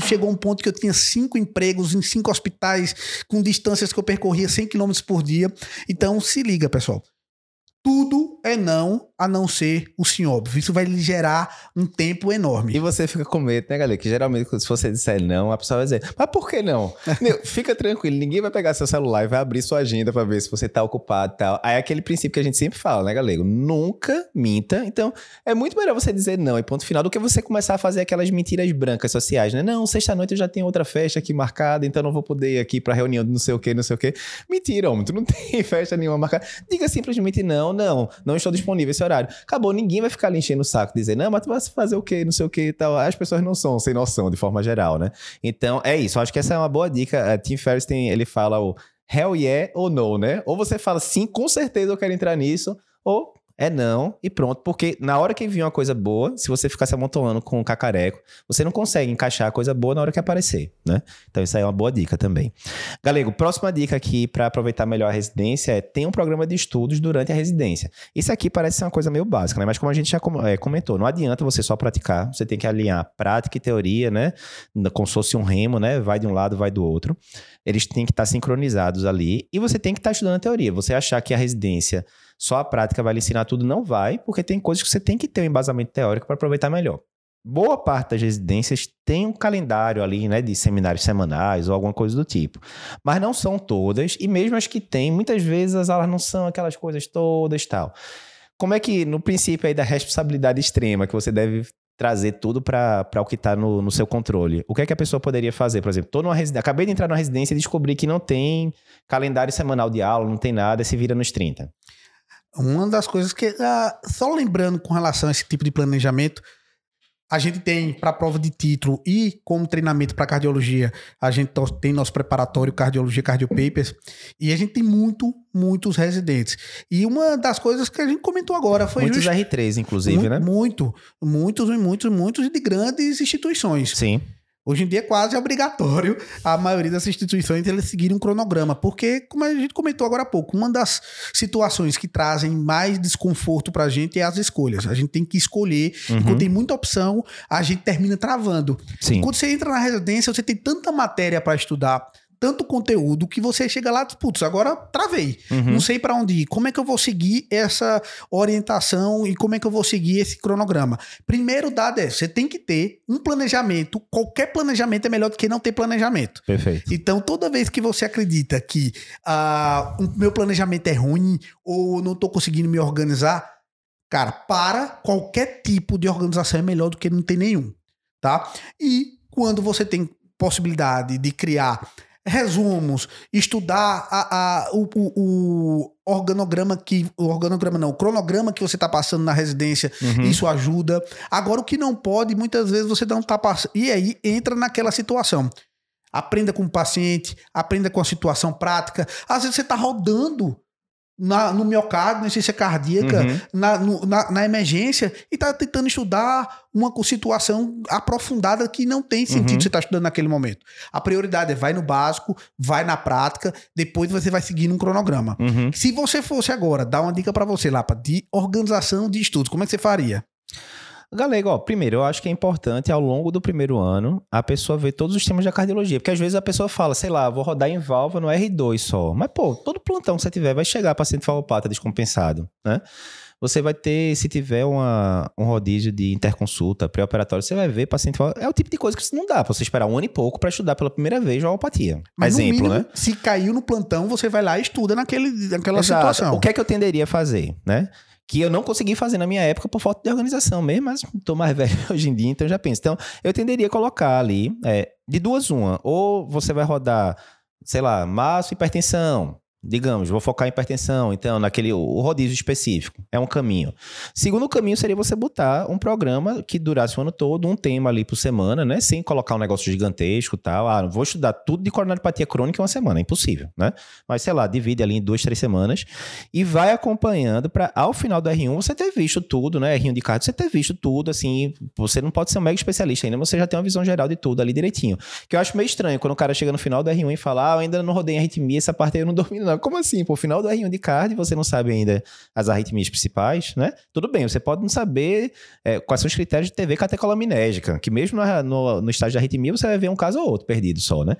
Chegou um ponto que eu tinha cinco empregos em cinco hospitais, com distâncias que eu percorria 100 km por dia. Então, se liga, pessoal. Tudo é não, a não ser o sim óbvio. Isso vai lhe gerar um tempo enorme. E você fica com medo, né, galera? Que geralmente, se você disser não, a pessoa vai dizer, mas por que não? Meu, fica tranquilo, ninguém vai pegar seu celular e vai abrir sua agenda para ver se você tá ocupado e tal. Aí é aquele princípio que a gente sempre fala, né, galego? Nunca minta. Então, é muito melhor você dizer não e ponto final do que você começar a fazer aquelas mentiras brancas sociais, né? Não, sexta-noite eu já tenho outra festa aqui marcada, então não vou poder ir aqui pra reunião de não sei o que, não sei o que. Mentira, homem, tu não tem festa nenhuma marcada. Diga simplesmente não, não, não estou disponível esse horário. Acabou, ninguém vai ficar ali enchendo o saco, dizer, não, mas tu vai fazer o quê, não sei o que e tal. As pessoas não são sem noção, de forma geral, né? Então, é isso. Acho que essa é uma boa dica. A Tim Ferriss tem, ele fala o hell yeah ou no, né? Ou você fala sim, com certeza eu quero entrar nisso, ou é não e pronto. Porque na hora que vir uma coisa boa, se você ficar se amontoando com o cacareco, você não consegue encaixar a coisa boa na hora que aparecer, né? Então isso aí é uma boa dica também. Galego, próxima dica aqui para aproveitar melhor a residência é ter um programa de estudos durante a residência. Isso aqui parece ser uma coisa meio básica, né? Mas como a gente já é, comentou, não adianta você só praticar, você tem que alinhar prática e teoria, né? Como se fosse um remo, né? Vai de um lado, vai do outro. Eles têm que estar sincronizados ali e você tem que estar estudando a teoria. Você achar que a residência só a prática vai lhe ensinar tudo, não vai, porque tem coisas que você tem que ter um embasamento teórico para aproveitar melhor. Boa parte das residências tem um calendário ali, né, de seminários semanais ou alguma coisa do tipo. Mas não são todas, e mesmo as que tem, muitas vezes as aulas não são aquelas coisas todas tal. Como é que, no princípio aí da responsabilidade extrema, que você deve trazer tudo para o que está no, no, seu controle. O que é que a pessoa poderia fazer? Por exemplo, tô numa residência, acabei de entrar numa residência e descobri que não tem calendário semanal de aula, não tem nada, se vira nos 30. Uma das coisas que, ah, só lembrando com relação a esse tipo de planejamento, a gente tem para prova de título e como treinamento para cardiologia, a gente tem nosso preparatório cardiologia cardiopapers e a gente tem muito, muitos residentes. E uma das coisas que a gente comentou agora foi muitos just... R3 inclusive, muito, né? Muito, muitos e muitos, muitos de grandes instituições. Sim. Hoje em dia é quase obrigatório a maioria das instituições eles seguirem um cronograma, porque, como a gente comentou agora há pouco, uma das situações que trazem mais desconforto para a gente é as escolhas. A gente tem que escolher, uhum. e quando tem muita opção, a gente termina travando. Sim. quando você entra na residência, você tem tanta matéria para estudar, tanto conteúdo que você chega lá e putz, agora travei. Uhum. Não sei para onde ir. Como é que eu vou seguir essa orientação e como é que eu vou seguir esse cronograma? Primeiro dado é, você tem que ter um planejamento. Qualquer planejamento é melhor do que não ter planejamento. Perfeito. Então, toda vez que você acredita que uh, o meu planejamento é ruim ou não estou conseguindo me organizar, cara, para qualquer tipo de organização é melhor do que não ter nenhum, tá? E quando você tem possibilidade de criar resumos, estudar a, a, o, o, o, organograma que. O organograma não, o cronograma que você está passando na residência, uhum. isso ajuda. Agora, o que não pode, muitas vezes você não está passando. E aí entra naquela situação. Aprenda com o paciente, aprenda com a situação prática. Às vezes você está rodando na, no miocárdio, na essência cardíaca, uhum. na, no, na, na, emergência, e está tentando estudar uma situação aprofundada que não tem sentido uhum. você estar tá estudando naquele momento. A prioridade é vai no básico, vai na prática, depois você vai seguindo um cronograma. Uhum. Se você fosse agora dar uma dica para você, Lapa, de organização de estudos, como é que você faria? Galego, ó, primeiro, eu acho que é importante ao longo do primeiro ano a pessoa ver todos os temas da cardiologia. Porque às vezes a pessoa fala, sei lá, vou rodar em válvula no R2 só. Mas, pô, todo plantão que você tiver vai chegar paciente valvopata descompensado, né? Você vai ter, se tiver uma, um rodízio de interconsulta pré-operatório, você vai ver paciente. É o tipo de coisa que não dá pra você esperar um ano e pouco para estudar pela primeira vez homeopatia. Mas Exemplo, mínimo, né? Se caiu no plantão, você vai lá e estuda naquele, naquela Exato. situação. O que é que eu tenderia a fazer, né? Que eu não consegui fazer na minha época por falta de organização mesmo, mas estou mais velho hoje em dia, então já penso. Então, eu tenderia a colocar ali, é, de duas uma, ou você vai rodar, sei lá, massa hipertensão, Digamos, vou focar em hipertensão, então, naquele o rodízio específico. É um caminho. Segundo caminho seria você botar um programa que durasse o ano todo, um tema ali por semana, né? Sem colocar um negócio gigantesco tal. Ah, vou estudar tudo de coronariopatia crônica em uma semana. É impossível, né? Mas, sei lá, divide ali em duas, três semanas e vai acompanhando para ao final do R1 você ter visto tudo, né? R1 de cardio, você ter visto tudo, assim. Você não pode ser um mega especialista ainda, você já tem uma visão geral de tudo ali direitinho. Que eu acho meio estranho quando o cara chega no final do R1 e fala, ah, eu ainda não rodei em arritmia, essa parte aí eu não domino, não como assim? Por final do R1 de card, você não sabe ainda as arritmias principais, né? Tudo bem, você pode não saber é, quais são os critérios de TV catecolaminérgica, que mesmo no, no, no estágio de arritmia você vai ver um caso ou outro perdido só, né?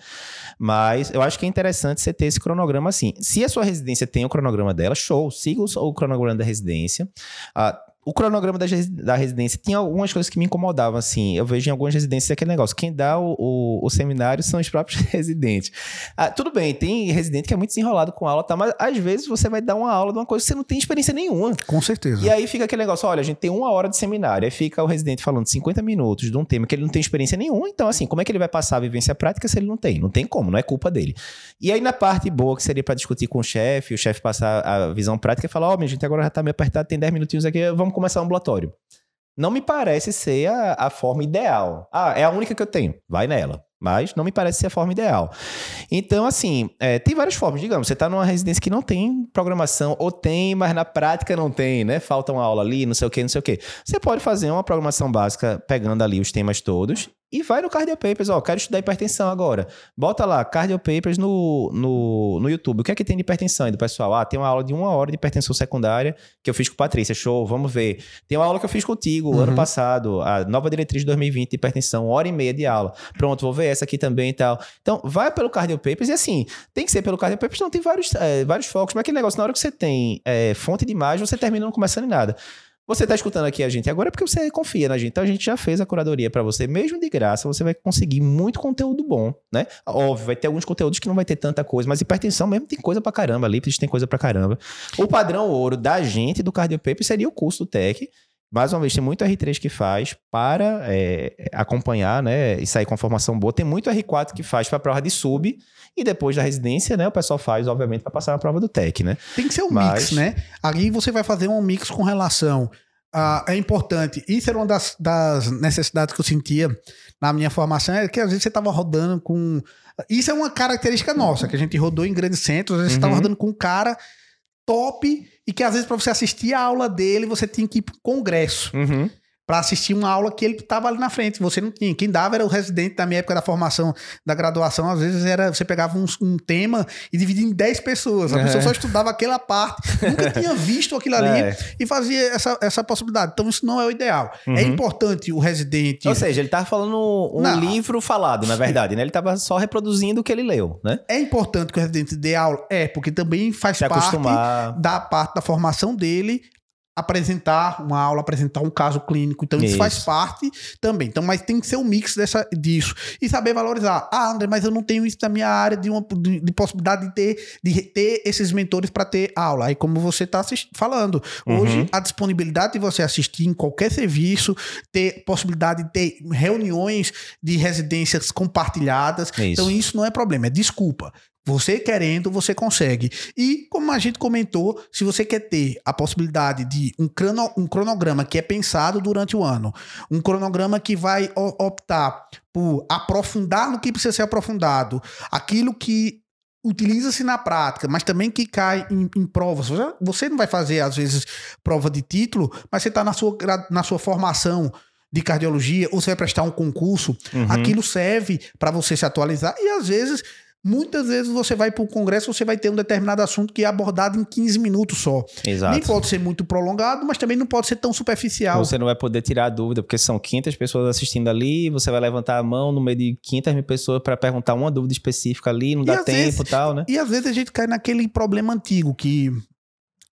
Mas eu acho que é interessante você ter esse cronograma assim. Se a sua residência tem o cronograma dela, show, siga o, o cronograma da residência. Ah, o cronograma da, da residência tinha algumas coisas que me incomodavam, assim. Eu vejo em algumas residências aquele negócio. Quem dá o, o, o seminário são os próprios residentes. Ah, tudo bem, tem residente que é muito desenrolado com aula, tá? Mas às vezes você vai dar uma aula de uma coisa que você não tem experiência nenhuma. Com certeza. E aí fica aquele negócio: olha, a gente tem uma hora de seminário. Aí fica o residente falando 50 minutos de um tema que ele não tem experiência nenhuma. Então, assim, como é que ele vai passar a vivência prática se ele não tem? Não tem como, não é culpa dele. E aí, na parte boa, que seria para discutir com o chefe, o chefe passar a visão prática e falar: ó, oh, minha gente, agora já tá meio apertado, tem 10 minutinhos aqui, vamos começar o ambulatório. Não me parece ser a, a forma ideal. Ah, é a única que eu tenho. Vai nela mas não me parece ser a forma ideal. Então, assim, é, tem várias formas. Digamos, você está numa residência que não tem programação, ou tem, mas na prática não tem, né? Falta uma aula ali, não sei o que, não sei o que. Você pode fazer uma programação básica pegando ali os temas todos e vai no Cardio Papers, ó, quero estudar hipertensão agora. Bota lá, Cardio Papers no, no, no YouTube. O que é que tem de hipertensão aí do pessoal? Ah, tem uma aula de uma hora de hipertensão secundária que eu fiz com Patrícia, show, vamos ver. Tem uma aula que eu fiz contigo uhum. ano passado, a nova diretriz de 2020 de hipertensão, hora e meia de aula. Pronto, vou ver essa aqui também e tal. Então, vai pelo Cardio Papers e assim, tem que ser pelo Cardio Papers, não, tem vários, é, vários focos, mas aquele negócio, na hora que você tem é, fonte de imagem, você termina não começando em nada. Você está escutando aqui a gente agora é porque você confia na gente. Então a gente já fez a curadoria para você, mesmo de graça, você vai conseguir muito conteúdo bom, né? Óbvio, vai ter alguns conteúdos que não vai ter tanta coisa, mas hipertensão mesmo tem coisa para caramba, lípides tem coisa para caramba. O padrão ouro da gente do Cardiopaper seria o curso do Tech. Mais uma vez, tem muito R3 que faz para é, acompanhar, né? E sair com a formação boa. Tem muito R4 que faz para prova de sub. E depois da residência, né? O pessoal faz, obviamente, para passar na prova do TEC, né? Tem que ser um Mas... mix, né? Ali você vai fazer um mix com relação. Uh, é importante. Isso era uma das, das necessidades que eu sentia na minha formação, é que às vezes você estava rodando com. Isso é uma característica nossa, que a gente rodou em grandes centros, às vezes uhum. você estava rodando com um cara top e que às vezes para você assistir a aula dele você tinha que ir para congresso. Uhum para assistir uma aula que ele estava ali na frente, você não tinha. Quem dava era o residente da minha época da formação, da graduação, às vezes era você pegava um, um tema e dividia em 10 pessoas. A é. pessoa só estudava aquela parte, nunca tinha visto aquilo ali é. e fazia essa, essa possibilidade. Então isso não é o ideal. É uhum. É importante o residente. Ou seja, ele estava falando um não. livro falado, na verdade, né? Ele estava só reproduzindo o que ele leu, né? É importante que o residente dê aula, é, porque também faz Se parte acostumar. da parte da formação dele apresentar uma aula, apresentar um caso clínico. Então, isso, isso, faz parte também. Então, mas tem que ser um mix dessa, disso. E saber valorizar. Ah, André, mas eu não tenho isso na minha área de, uma, de, de possibilidade de ter, de ter esses mentores para ter aula. Aí, como você está falando, uhum. hoje a disponibilidade de você assistir em qualquer serviço, ter possibilidade de ter reuniões de residências compartilhadas. Isso. Então, isso não é problema, é desculpa. Você querendo, você consegue. E, como a gente comentou, se você quer ter a possibilidade de um, crono, um cronograma que é pensado durante o ano, um cronograma que vai optar por aprofundar no que precisa ser aprofundado, aquilo que utiliza-se na prática, mas também que cai em, em, provas. Você não vai fazer, às vezes, prova de título, mas você está na sua, na sua formação de cardiologia, ou você vai prestar um concurso, uhum. aquilo serve para você se atualizar e às vezes Muitas vezes você vai para o congresso, você vai ter um determinado assunto que é abordado em 15 minutos só. Exato. Nem pode ser muito prolongado, mas também não pode ser tão superficial. Você não vai poder tirar a dúvida, porque são 500 pessoas assistindo ali, você vai levantar a mão no meio de 500 mil pessoas para perguntar uma dúvida específica ali, não e dá tempo e tal, né? E às vezes a gente cai naquele problema antigo que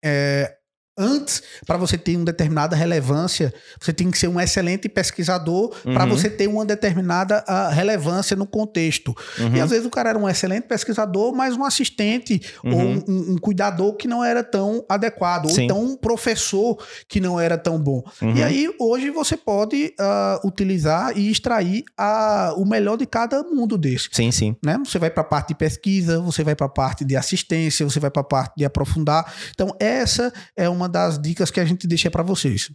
é, Antes, para você ter uma determinada relevância, você tem que ser um excelente pesquisador uhum. para você ter uma determinada uh, relevância no contexto. Uhum. E às vezes o cara era um excelente pesquisador, mas um assistente uhum. ou um, um, cuidador que não era tão adequado, Sim. ou então um professor que não era tão bom. Uhum. E aí hoje você pode uh, utilizar e extrair uh, o melhor de cada mundo desse. Sim, sim. Né? Você vai para a parte de pesquisa, você vai para a parte de assistência, você vai para a parte de aprofundar. Então essa é uma das dicas que a gente deixa para vocês.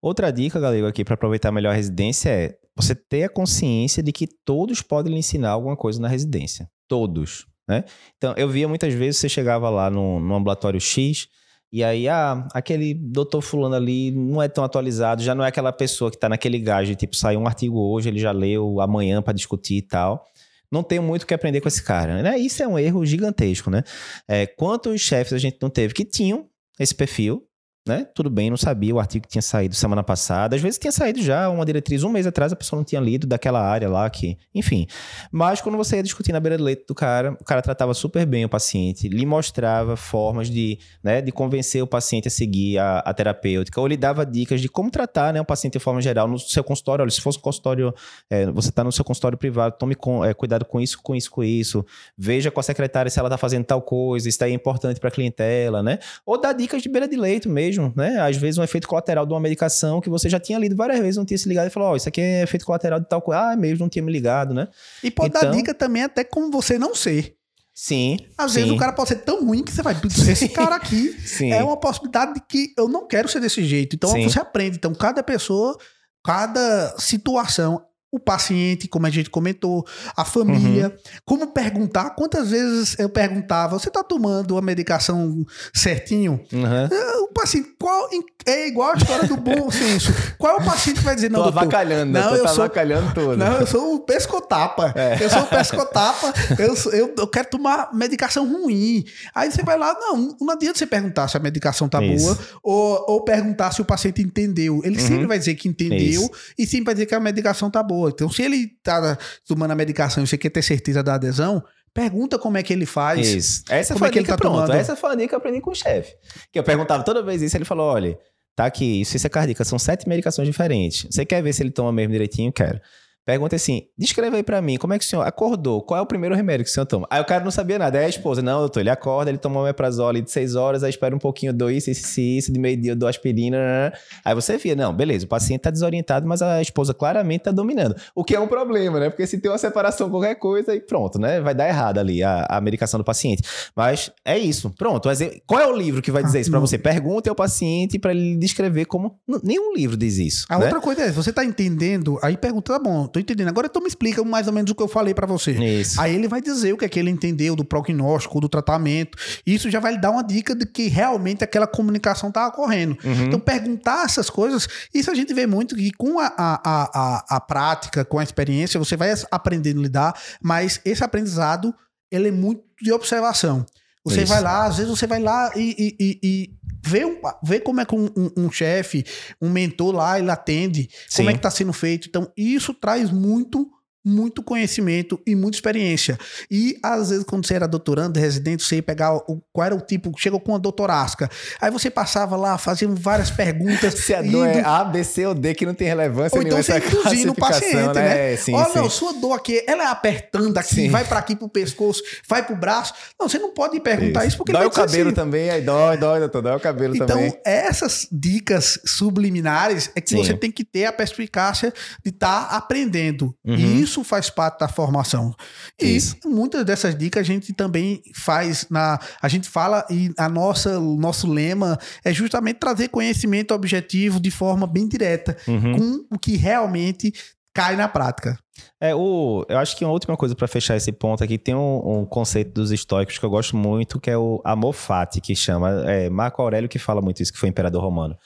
Outra dica, galera, aqui para aproveitar melhor a residência é você ter a consciência de que todos podem lhe ensinar alguma coisa na residência. Todos, né? Então, eu via muitas vezes você chegava lá no, no ambulatório X e aí, ah, aquele doutor fulano ali não é tão atualizado, já não é aquela pessoa que está naquele gás tipo, saiu um artigo hoje, ele já leu amanhã para discutir e tal não tenho muito o que aprender com esse cara. Né? Isso é um erro gigantesco, né? É, quantos chefes a gente não teve que tinham esse perfil, né? Tudo bem, não sabia o artigo que tinha saído semana passada. Às vezes tinha saído já uma diretriz um mês atrás, a pessoa não tinha lido daquela área lá que, enfim. Mas quando você ia discutir na beira do leito do cara, o cara tratava super bem o paciente, lhe mostrava formas de, né, de convencer o paciente a seguir a, a terapêutica, ou lhe dava dicas de como tratar, né, o paciente de forma geral no seu consultório. Olha, se fosse um consultório, é, você está no seu consultório privado, tome com, é, cuidado com isso, com isso, com isso. Veja com a secretária se ela está fazendo tal coisa, isso daí é importante para a clientela, né? Ou dar dicas de beira de leito mesmo mesmo, né? Às vezes um efeito colateral de uma medicação que você já tinha lido várias vezes, não tinha se ligado e falou, ó, oh, isso aqui é efeito colateral de tal coisa. Ah, é mesmo, não tinha me ligado, né? E pode então... dar dica também até como você não ser. Sim. Às sim. vezes o cara pode ser tão ruim que você vai. Esse cara aqui é uma possibilidade de que eu não quero ser desse jeito. Então sim. você aprende. Então, cada pessoa, cada situação o paciente, como a gente comentou, a família, uhum. como perguntar. Quantas vezes eu perguntava, você está tomando a medicação certinho? Uhum. O paciente, qual é igual a história do bom senso. Qual é o paciente que vai dizer, não, tô doutor, avacalhando, não, eu sou avacalhando tudo. Não, eu sou o pescotapa. É. Eu sou o pescotapa, eu, eu, eu quero tomar medicação ruim. Aí você vai lá, não, não adianta você perguntar se a medicação tá Isso. boa ou, ou perguntar se o paciente entendeu. Ele uhum. sempre vai dizer que entendeu Isso. e sempre vai dizer que a medicação tá boa Então, se ele tá tomando a medicação e você quer ter certeza da adesão, pergunta como é que ele faz. Isso. Essa como foi é que ele tá pronto. Tomando. Essa foi a dica que eu aprendi com o chefe. Que eu perguntava toda vez isso, ele falou: olha, tá aqui, isso é cardíaca, são sete medicações diferentes. Você quer ver se ele toma mesmo direitinho? Quero. Pergunta assim: descreva aí pra mim, como é que o senhor acordou? Qual é o primeiro remédio que o senhor toma? Aí o cara não sabia nada. Aí a esposa, não, doutor, ele acorda, ele toma um meprazole de seis horas, aí espera um pouquinho, dou isso, isso, isso, de meio-dia eu dou aspirina. Né, né, né. Aí você via, não, beleza, o paciente tá desorientado, mas a esposa claramente tá dominando. O que é um problema, né? Porque se tem uma separação, qualquer coisa, aí pronto, né? Vai dar errado ali a, a medicação do paciente. Mas é isso, pronto. Qual é o livro que vai dizer isso pra você? Pergunte ao paciente para ele descrever como. Nenhum livro diz isso. A né? outra coisa é, você tá entendendo, aí pergunta, tá bom, tô entendendo. Agora tô me explica mais ou menos o que eu falei para você. Isso. Aí ele vai dizer o que é que ele entendeu do prognóstico, do tratamento. Isso já vai lhe dar uma dica de que realmente aquela comunicação tá ocorrendo. Uhum. Então, perguntar essas coisas, isso a gente vê muito que com a, a, a, a prática, com a experiência, você vai aprendendo a lidar, mas esse aprendizado, ele é muito de observação. Você Isso. vai lá, às vezes você vai lá e, e, e vê, um, vê como é que um, um, um chefe, um mentor lá, ele atende, Sim. como é que está sendo feito. Então, isso traz muito muito conhecimento e muita experiência. E às vezes, quando você era doutorando, residente, você ia pegar o, qual era o tipo, chegou com a doutorasca. Aí você passava lá, fazia várias perguntas. Se a dor é A, B, C ou D, que não tem relevância ou então você induzindo o paciente, né? né? É, sim, Olha, sim. não, sua dor aqui, ela é apertando aqui, sim. vai para aqui pro pescoço, vai pro braço. Não, você não pode perguntar isso, isso porque dói o cabelo assim. também, aí dói, dói, doutor, dói o cabelo então, também. Então, essas dicas subliminares é que sim. você tem que ter a perspicácia de estar tá aprendendo. Uhum. E isso faz parte da formação. E Isso. muitas dessas dicas a gente também faz na. A gente fala e a nossa, o nosso lema é justamente trazer conhecimento objetivo de forma bem direta, uhum. com o que realmente cai na prática. É, o, eu acho que uma última coisa para fechar esse ponto aqui, tem um, um, conceito dos estoicos que eu gosto muito, que é o amor fati, que chama, é Marco Aurélio que fala muito isso, que foi imperador romano.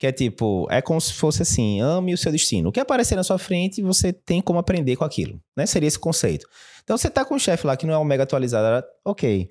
Que é tipo, é como se fosse assim, ame o seu destino. O que aparecer na sua frente, você tem como aprender com aquilo, né? Seria esse conceito. Então, você tá com um chefe lá que não é um mega atualizado, ok.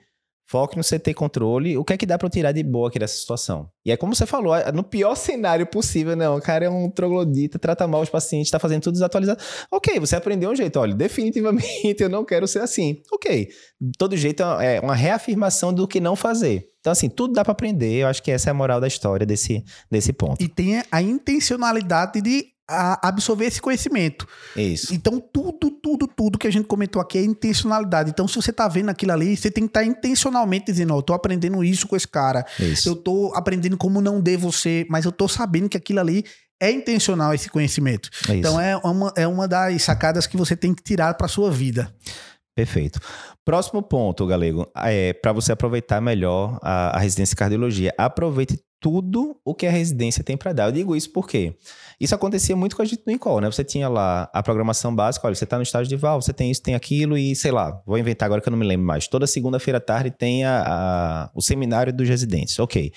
Foque no CT controle. O que é que dá para tirar de boa aqui dessa situação? E é como você falou, é no pior cenário possível, não. O cara é um troglodita, trata mal os pacientes, tá fazendo tudo desatualizado. Ok, você aprendeu um jeito. Olha, definitivamente eu não quero ser assim. Ok. Todo jeito é uma reafirmação do que não fazer. Então, assim, tudo dá para aprender. Eu acho que essa é a moral da história desse, desse ponto. E tem a intencionalidade de a absorver esse conhecimento. Isso. Então, tudo, tudo, tudo que a gente comentou aqui é intencionalidade. Então, se você tá vendo aquilo ali, você tem que estar tá intencionalmente dizendo, ó, oh, eu tô aprendendo isso com esse cara. Isso. Eu tô aprendendo como não devo ser, mas eu tô sabendo que aquilo ali é intencional esse conhecimento. É então, é uma, é uma das sacadas que você tem que tirar para sua vida. Perfeito. Próximo ponto, Galego, é para você aproveitar melhor a, a residência de cardiologia. Aproveite tudo o que a residência tem para dar. Eu digo isso porque isso acontecia muito com a gente no Incol, né? Você tinha lá a programação básica, olha, você está no estágio de val, você tem isso, tem aquilo e sei lá, vou inventar agora que eu não me lembro mais. Toda segunda-feira à tarde tem a, a, o seminário dos residentes, ok.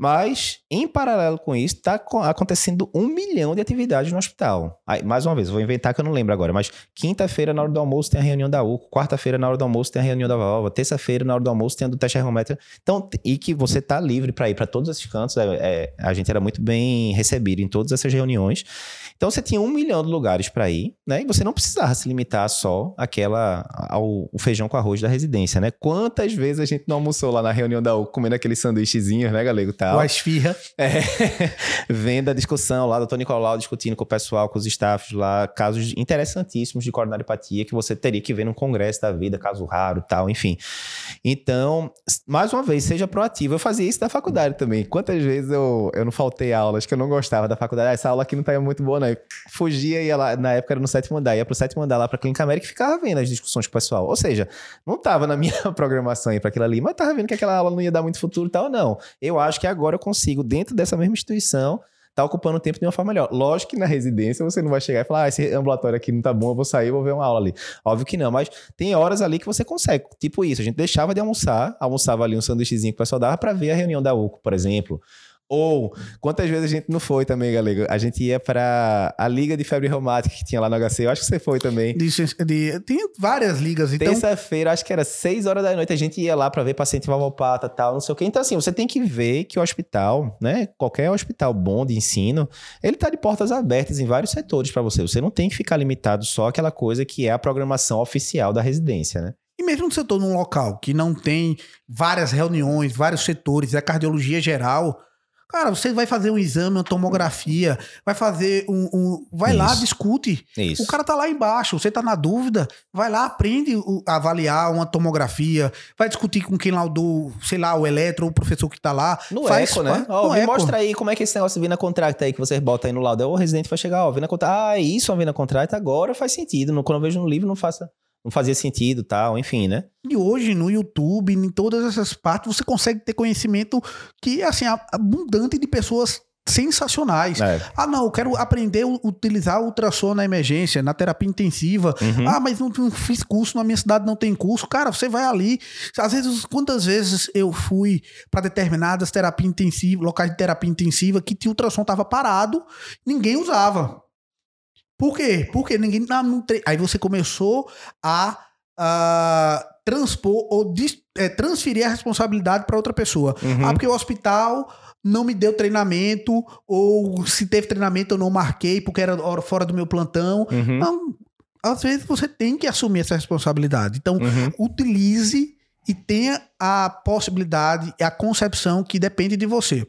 Mas, em paralelo com isso, está acontecendo um milhão de atividades no hospital. Aí, mais uma vez, vou inventar que eu não lembro agora, mas quinta-feira, na hora do almoço, tem a reunião da UCO, quarta-feira, na hora do almoço, tem a reunião da válvula, terça-feira, na hora do almoço, tem a do teste ergométrico. Então, e que você está livre para ir para todos esses cantos. É, é, a gente era muito bem recebido em todas essas reuniões. Então você tinha um milhão de lugares para ir, né? E você não precisava se limitar só àquela, ao, ao feijão com arroz da residência, né? Quantas vezes a gente não almoçou lá na reunião da U comendo aqueles sanduíchezinhos, né, galego? Tal. A esfirra. É, vendo a discussão lá, doutor Nicolau discutindo com o pessoal, com os staffs lá, casos interessantíssimos de coronariopatia que você teria que ver num congresso da vida, caso raro tal, enfim. Então, mais uma vez, seja proativo. Eu fazia isso na faculdade também. Quantas vezes eu, eu não faltei aulas que eu não gostava da faculdade? Ah, essa aula aqui não tá muito boa, não fugia, ia lá, na época era no sétimo andar, ia pro sétimo andar lá pra Clínica América e ficava vendo as discussões com o pessoal. Ou seja, não tava na minha programação ir para aquilo ali, mas tava vendo que aquela aula não ia dar muito futuro e tal, não. Eu acho que agora eu consigo, dentro dessa mesma instituição, tá ocupando o tempo de uma forma melhor. Lógico que na residência você não vai chegar e falar, ah, esse ambulatório aqui não tá bom, eu vou sair, vou ver uma aula ali. Óbvio que não, mas tem horas ali que você consegue. Tipo isso, a gente deixava de almoçar, almoçava ali um sanduíchezinho que o pessoal dava para ver a reunião da UCO, por exemplo. Ou, quantas vezes a gente não foi também, galego? A gente ia para a Liga de Febre Reumática que tinha lá no HC. Eu acho que você foi também. De, de, tem várias ligas. Então... Terça-feira, acho que era 6 horas da noite, a gente ia lá para ver paciente valvopata e tal, não sei o quê. Então, assim, você tem que ver que o hospital, né? Qualquer hospital bom de ensino, ele tá de portas abertas em vários setores para você. Você não tem que ficar limitado só àquela coisa que é a programação oficial da residência, né? E mesmo se eu estou num local que não tem várias reuniões, vários setores, é cardiologia geral Cara, você vai fazer um exame, uma tomografia, vai fazer um. um vai Isso. lá, discute. Isso. O cara tá lá embaixo, você tá na dúvida, vai lá, aprende a avaliar uma tomografia, vai discutir com quem lá do, sei lá, o eletro ou o professor que tá lá. No faz, eco, né? Ó, me mostra aí como é que esse negócio de vina contracta aí que você bota aí no laudo. O residente vai chegar, ó, vina contracta. Ah, é isso, a vina contracta agora faz sentido. Quando eu vejo no livro, não faça não fazia sentido tal, enfim, né? E hoje no YouTube, em todas essas partes, você consegue ter conhecimento que, assim, abundante de pessoas sensacionais. É. Ah, não, eu quero aprender a utilizar ultrassom na emergência, na terapia intensiva. Uhum. Ah, mas não, não, fiz curso, na minha cidade não tem curso. Cara, você vai ali. Às vezes, quantas vezes eu fui para determinadas terapias intensivas, locais de terapia intensiva, que o ultrassom tava parado, ninguém usava. Por quê? Porque ninguém. Não, aí você começou a, a transpor ou dis, é, transferir a responsabilidade para outra pessoa. Uhum. Ah, porque o hospital não me deu treinamento, ou se teve treinamento eu não marquei porque era fora do meu plantão. Uhum. Não, às vezes você tem que assumir essa responsabilidade. Então, uhum. utilize e tenha a possibilidade e a concepção que depende de você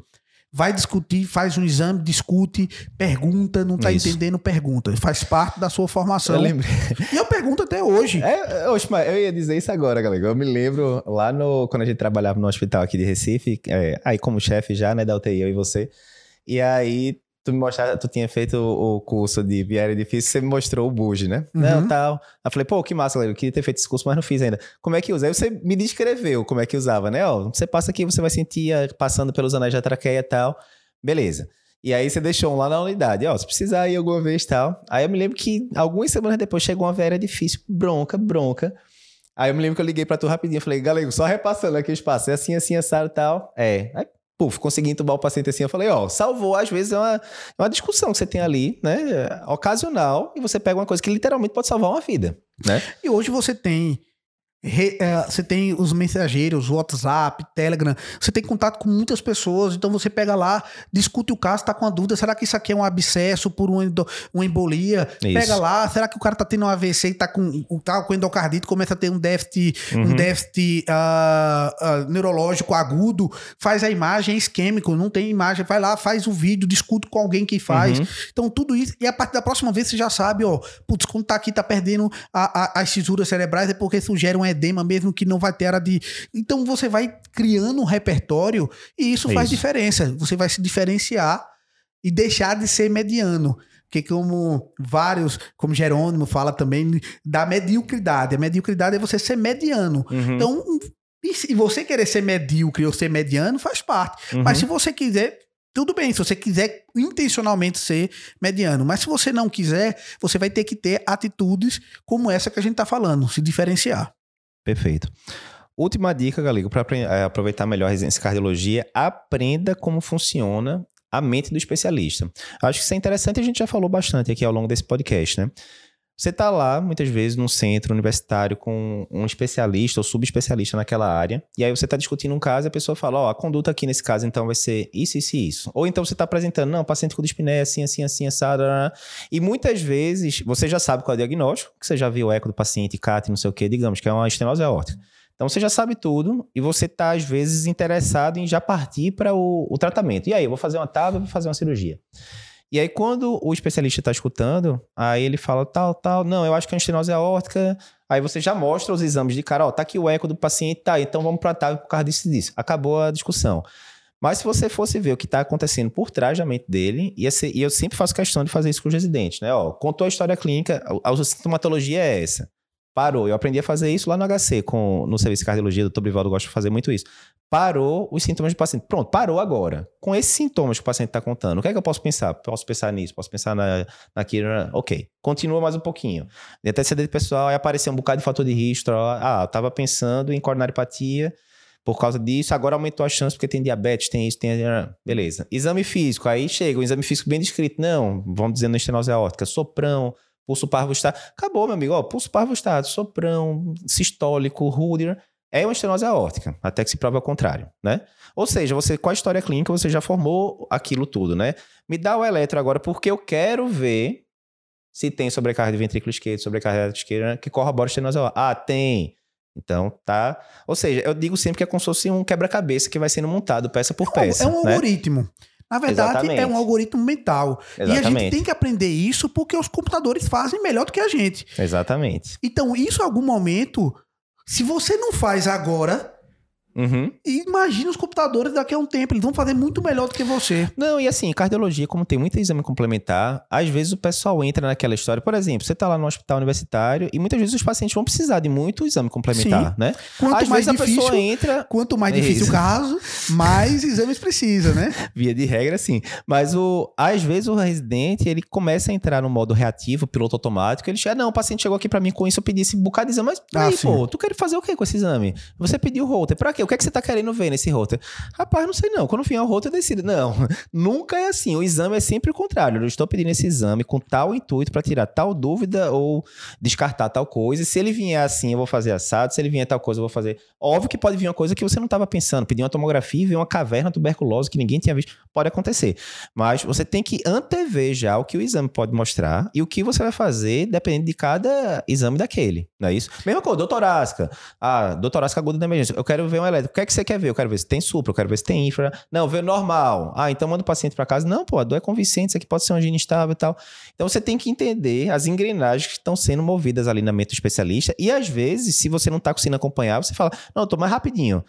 vai discutir, faz um exame, discute, pergunta, não está entendendo, pergunta. Faz parte da sua formação. Eu lembro. E eu pergunto até hoje. É, oxe, mas eu ia dizer isso agora, galera. Eu me lembro lá no quando a gente trabalhava no hospital aqui de Recife, é, aí como chefe já, né, da UTI, eu e você. E aí tu me mostraste, tu tinha feito o, o curso de viária difícil, você me mostrou o buge, né? Uhum. Não, tal. Aí eu falei, pô, que massa, galera, eu queria ter feito esse curso, mas não fiz ainda. Como é que usa? Aí você me descreveu como é que usava, né? Ó, você passa aqui, você vai sentir passando pelos anéis da traqueia e tal. Beleza. E aí você deixou um lá na unidade, ó, se precisar ir alguma vez tal. Aí eu me lembro que algumas semanas depois chegou uma viária difícil, bronca, bronca. Aí eu me lembro que eu liguei pra tu rapidinho, falei, galego, só repassando aqui o espaço, é assim, assim, assado e tal. É. Aí puf, consegui entubar o paciente assim. Eu falei, ó, salvou. Às vezes é uma, é uma discussão que você tem ali, né? Ocasional, e você pega uma coisa que literalmente pode salvar uma vida, né? E hoje você tem Re, é, você tem os mensageiros, WhatsApp, Telegram, você tem contato com muitas pessoas, então você pega lá, discute o caso, tá com a dúvida, será que isso aqui é um abscesso por uma, uma embolia? Isso. Pega lá, será que o cara tá tendo um AVC e tá com, tá com endocardite, começa a ter um déficit, uhum. um déficit uh, uh, neurológico agudo, faz a imagem, é isquêmico, não tem imagem, vai lá, faz o vídeo, discute com alguém que faz. Uhum. Então tudo isso, e a partir da próxima vez você já sabe, ó, putz, quando tá aqui, tá perdendo a, a, as fisuras cerebrais, é porque sugere um edema mesmo que não vai ter área de. Então você vai criando um repertório e isso é faz isso. diferença. Você vai se diferenciar e deixar de ser mediano. Que como vários, como Jerônimo fala também, da mediocridade. A mediocridade é você ser mediano. Uhum. Então, e se você querer ser medíocre ou ser mediano, faz parte. Uhum. Mas se você quiser, tudo bem, se você quiser intencionalmente ser mediano, mas se você não quiser, você vai ter que ter atitudes como essa que a gente está falando, se diferenciar. Perfeito. Última dica, Galego, para é, aproveitar melhor a residência cardiologia, aprenda como funciona a mente do especialista. Acho que isso é interessante a gente já falou bastante aqui ao longo desse podcast, né? Você está lá, muitas vezes, num centro universitário com um especialista ou subespecialista naquela área, e aí você está discutindo um caso e a pessoa fala, ó, oh, a conduta aqui nesse caso, então, vai ser isso, isso e isso. Ou então você está apresentando, não, paciente com dispneia, assim, assim, assim, assado, e muitas vezes você já sabe qual é o diagnóstico, que você já viu o eco do paciente, CAT, não sei o quê, digamos, que é uma estenose aórtica. Então você já sabe tudo e você está, às vezes, interessado em já partir para o, o, tratamento. E aí, eu vou fazer uma tábua, vou fazer uma cirurgia. E aí, quando o especialista está escutando, aí ele fala tal, tal, não, eu acho que é uma estenose aórtica. Aí você já mostra os exames de cara, ó, tá aqui o eco do paciente, tá, então vamos para a TAV por causa disso e disso. Acabou a discussão. Mas se você fosse ver o que está acontecendo por trás da mente dele, e eu sempre faço questão de fazer isso com os residentes, né? Ó, contou a história clínica, a, a sintomatologia é essa. Parou. Eu aprendi a fazer isso lá no HC, com, no serviço de cardiologia, o doutor Brivaldo gosta de fazer muito isso. Parou os sintomas do paciente. Pronto, parou agora. Com esses sintomas que o paciente está contando, o que é que eu posso pensar? Posso pensar nisso, posso pensar na, naquilo. Ok. Continua mais um pouquinho. De antecedente pessoal, aí apareceu um bocado de fator de risco. Ah, eu estava pensando em coronaripatia por causa disso, agora aumentou a chance porque tem diabetes, tem isso, tem. Beleza. Exame físico, aí chega, um exame físico bem descrito. Não, vamos dizer na estenose aórtica, soprão pulso parvo está. Acabou, meu amigo. Ó, pulso parvo está, soprão, sistólico, Ruder. É uma estenose aórtica, até que se prove ao contrário, né? Ou seja, você com a história clínica você já formou aquilo tudo, né? Me dá o eletro agora porque eu quero ver se tem sobrecarga de ventrículo esquerdo, sobrecarga de esquerda que corrobora a estenose aórtica. Ah, tem. Então, tá. Ou seja, eu digo sempre que é como se fosse um quebra-cabeça que vai sendo montado peça por peça. É um, é um né? algoritmo. Na verdade, Exatamente. é um algoritmo mental. Exatamente. E a gente tem que aprender isso porque os computadores fazem melhor do que a gente. Exatamente. Então, isso em algum momento, se você não faz agora, Uhum. E imagina os computadores daqui a um tempo, eles vão fazer muito melhor do que você. Não, e assim, cardiologia, como tem muito exame complementar, às vezes o pessoal entra naquela história. Por exemplo, você está lá no hospital universitário e muitas vezes os pacientes vão precisar de muito exame complementar, Sim. né? Quanto às mais vezes difícil, a pessoa entra. Quanto mais difícil o caso, mais exames precisa, né? Via de regra, sim. Mas o, às vezes o residente ele começa a entrar no modo reativo, piloto automático. Ele chega, não, o paciente chegou aqui para mim com isso, eu pedi esse bocado de exame, mas ah, aí, pô, tu quer fazer o que com esse exame? Você pediu o holter, pra quê? O que é que você tá querendo ver nesse roteiro? Rapaz, não sei não. Quando vier o roteiro, eu decido. Não, nunca é assim. O exame é sempre o contrário. Eu estou pedindo esse exame com tal intuito para tirar tal dúvida ou descartar tal coisa. E se ele vier assim, eu vou fazer assado. Se ele vier tal coisa, eu vou fazer. Óbvio que pode vir uma coisa que você não estava pensando. Pedir uma tomografia e ver uma caverna tuberculosa que ninguém tinha visto. Pode acontecer. Mas você tem que antever já o que o exame pode mostrar e o que você vai fazer dependendo de cada exame daquele. Não é isso? Mesma coisa, doutorásica. Ah, doutorásica aguda da emergência. Eu quero ver um elétrico. O que é que você quer ver? Eu quero ver se tem supra, eu quero ver se tem infra. Não, ver normal. Ah, então manda o paciente para casa. Não, pô, a dor é convincente, isso aqui pode ser uma angina instável e tal. Então você tem que entender as engrenagens que estão sendo movidas ali na mente do especialista. E às vezes, se você não está conseguindo acompanhar, você fala, não, eu tô mais rapidinho.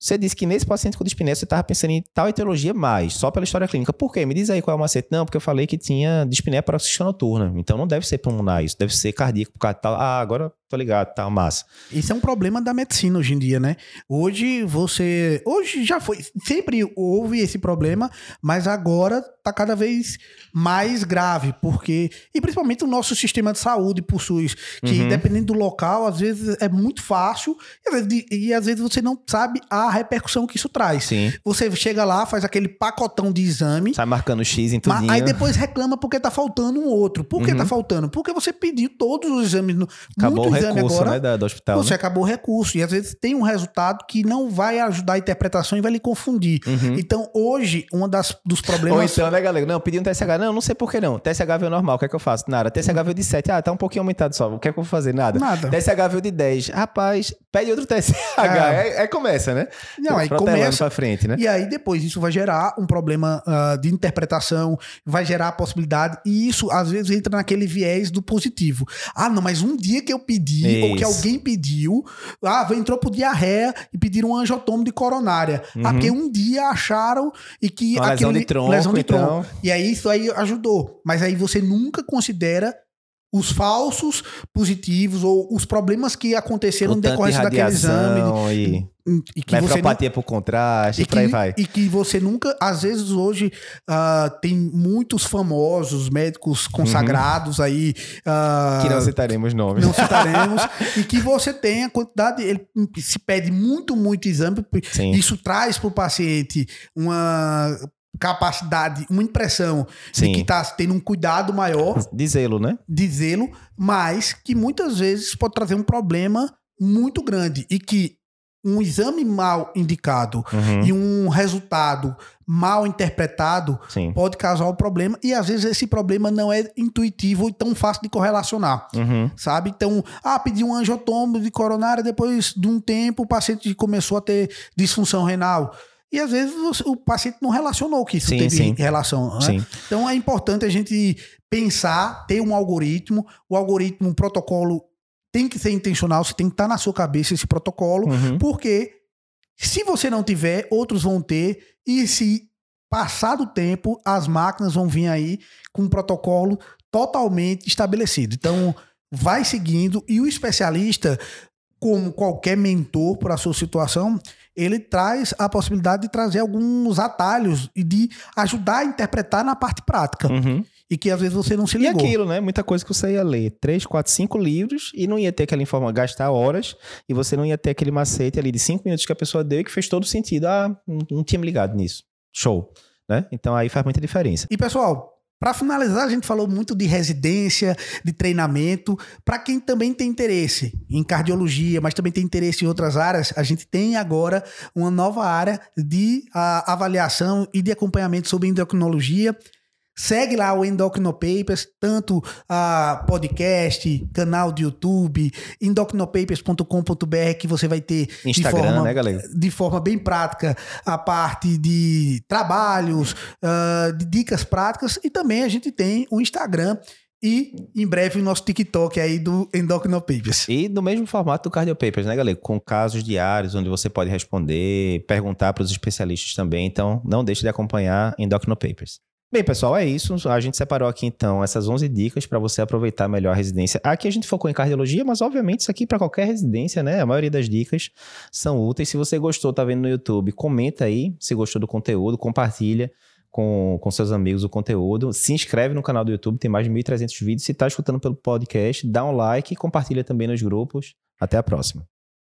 Você disse que nesse paciente com dispneia você estava pensando em tal etiologia mais, só pela história clínica. Por quê? Me diz aí qual é o macete. Não, porque eu falei que tinha dispneia paroxística noturna. Então não deve ser pulmonar isso, deve ser cardíaco por causa de tal. Ah, agora tô ligado, tá massa. Isso é um problema da medicina hoje em dia, né? Hoje você. Hoje já foi. Sempre houve esse problema, mas agora tá cada vez mais grave, porque. E principalmente o nosso sistema de saúde possui, que uhum. dependendo do local, às vezes é muito fácil e às, vezes, e às vezes você não sabe a repercussão que isso traz. Sim. Você chega lá, faz aquele pacotão de exame. Sai marcando X em tudo. Aí depois reclama porque tá faltando um outro. Por que tá uhum. tá faltando? Porque você pediu todos os exames. No, Acabou exame recurso, agora, né, do hospital. Você né? acabou o recurso. E às vezes tem um resultado que não vai ajudar a interpretação e vai lhe confundir. Uhum. Então, hoje, um das, dos problemas. Ou então, né, galera? Não, pedi um TSH. Não, não sei por que não. TSH veio normal. O que é que eu faço? Nada. TSH veio de 7. Ah, tá um pouquinho aumentado só. O que é que eu vou fazer? Nada. Nada. TSH veio de 10. Rapaz, pede outro TSH. É, é, é começa, né? Não, aí começa. Pra frente, né? E aí depois isso vai gerar um problema uh, de interpretação, vai gerar a possibilidade. E isso, às vezes, entra naquele viés do positivo. Ah, não, mas um dia que eu pedi, isso. ou que alguém pediu, ah, entrou por diarreia e pediram um angiotomo de coronária. Uhum. Ah, porque um dia acharam e que. Uma lesão de tronco. Lesão de tronco. Então... E aí isso aí ajudou. Mas aí você nunca considera os falsos positivos ou os problemas que aconteceram no de decorrência daquele exame. radiação e E que nefropatia por contraste, e e que, vai. e que você nunca, às vezes hoje ah, tem muitos famosos médicos consagrados aí ah, Que não citaremos nomes. não citaremos e que você tem a quantidade, ele se pede muito, muito exame, Sim. isso traz para o paciente uma capacidade, uma impressão de Sim. que está tendo um cuidado maior, Dizê-lo, né? dizê-lo, mas que muitas vezes pode trazer um problema muito grande e que um exame mal indicado Uhum. e um resultado mal interpretado Sim. pode causar um problema e às vezes esse problema não é intuitivo e tão fácil de correlacionar. Uhum. Sabe? Então, ah, pedi um angiotomo de coronária, depois de um tempo o paciente começou a ter disfunção renal. E às vezes o paciente não relacionou que isso Sim, teve sim. relação. né? Então é importante a gente pensar, ter um algoritmo, o algoritmo, um protocolo tem que ser intencional, você tem que estar na sua cabeça esse protocolo, Uhum. porque se você não tiver, outros vão ter, e se passar do tempo, as máquinas vão vir aí com um protocolo totalmente estabelecido. Então, vai seguindo, e o especialista, como qualquer mentor para a sua situação, ele traz a possibilidade de trazer alguns atalhos e de ajudar a interpretar na parte prática. Uhum. E que às vezes você não se E ligou. aquilo, né? Muita coisa que você ia ler. Três, quatro, cinco livros e não ia ter aquela informação, gastar horas e você não ia ter aquele macete ali de cinco minutos que a pessoa deu e que fez todo sentido. Ah, não, não tinha me ligado nisso. Show. Né? Então aí faz muita diferença. E pessoal, para finalizar, a gente falou muito de residência, de treinamento. Para quem também tem interesse em cardiologia, mas também tem interesse em outras áreas, a gente tem agora uma nova área de ah, avaliação e de acompanhamento sobre endocrinologia. Segue lá o Endocrino Papers, tanto a podcast, canal de YouTube, endocrinopapers.com.br, que você vai ter de Instagram, forma- né, galera? de forma bem prática a parte de trabalhos, ah, de dicas práticas e também a gente tem o Instagram e em breve o nosso TikTok aí do Endocrino Papers. E no mesmo formato do Cardio Papers, né, galera? Com casos diários, onde você pode responder, perguntar para os especialistas também. Então, não deixe de acompanhar Endocrino Papers. Bem, pessoal, é isso. A gente separou aqui, então, essas 11 dicas para você aproveitar melhor a residência. Aqui a gente focou em cardiologia, mas, obviamente, isso aqui para qualquer residência, né? A maioria das dicas são úteis. Se você gostou, tá vendo no YouTube, comenta aí se gostou do conteúdo, compartilha com, com seus amigos o conteúdo. Se inscreve no canal do YouTube, tem mais de 1.300 vídeos. Se tá escutando pelo podcast, dá um like e compartilha também nos grupos. Até a próxima.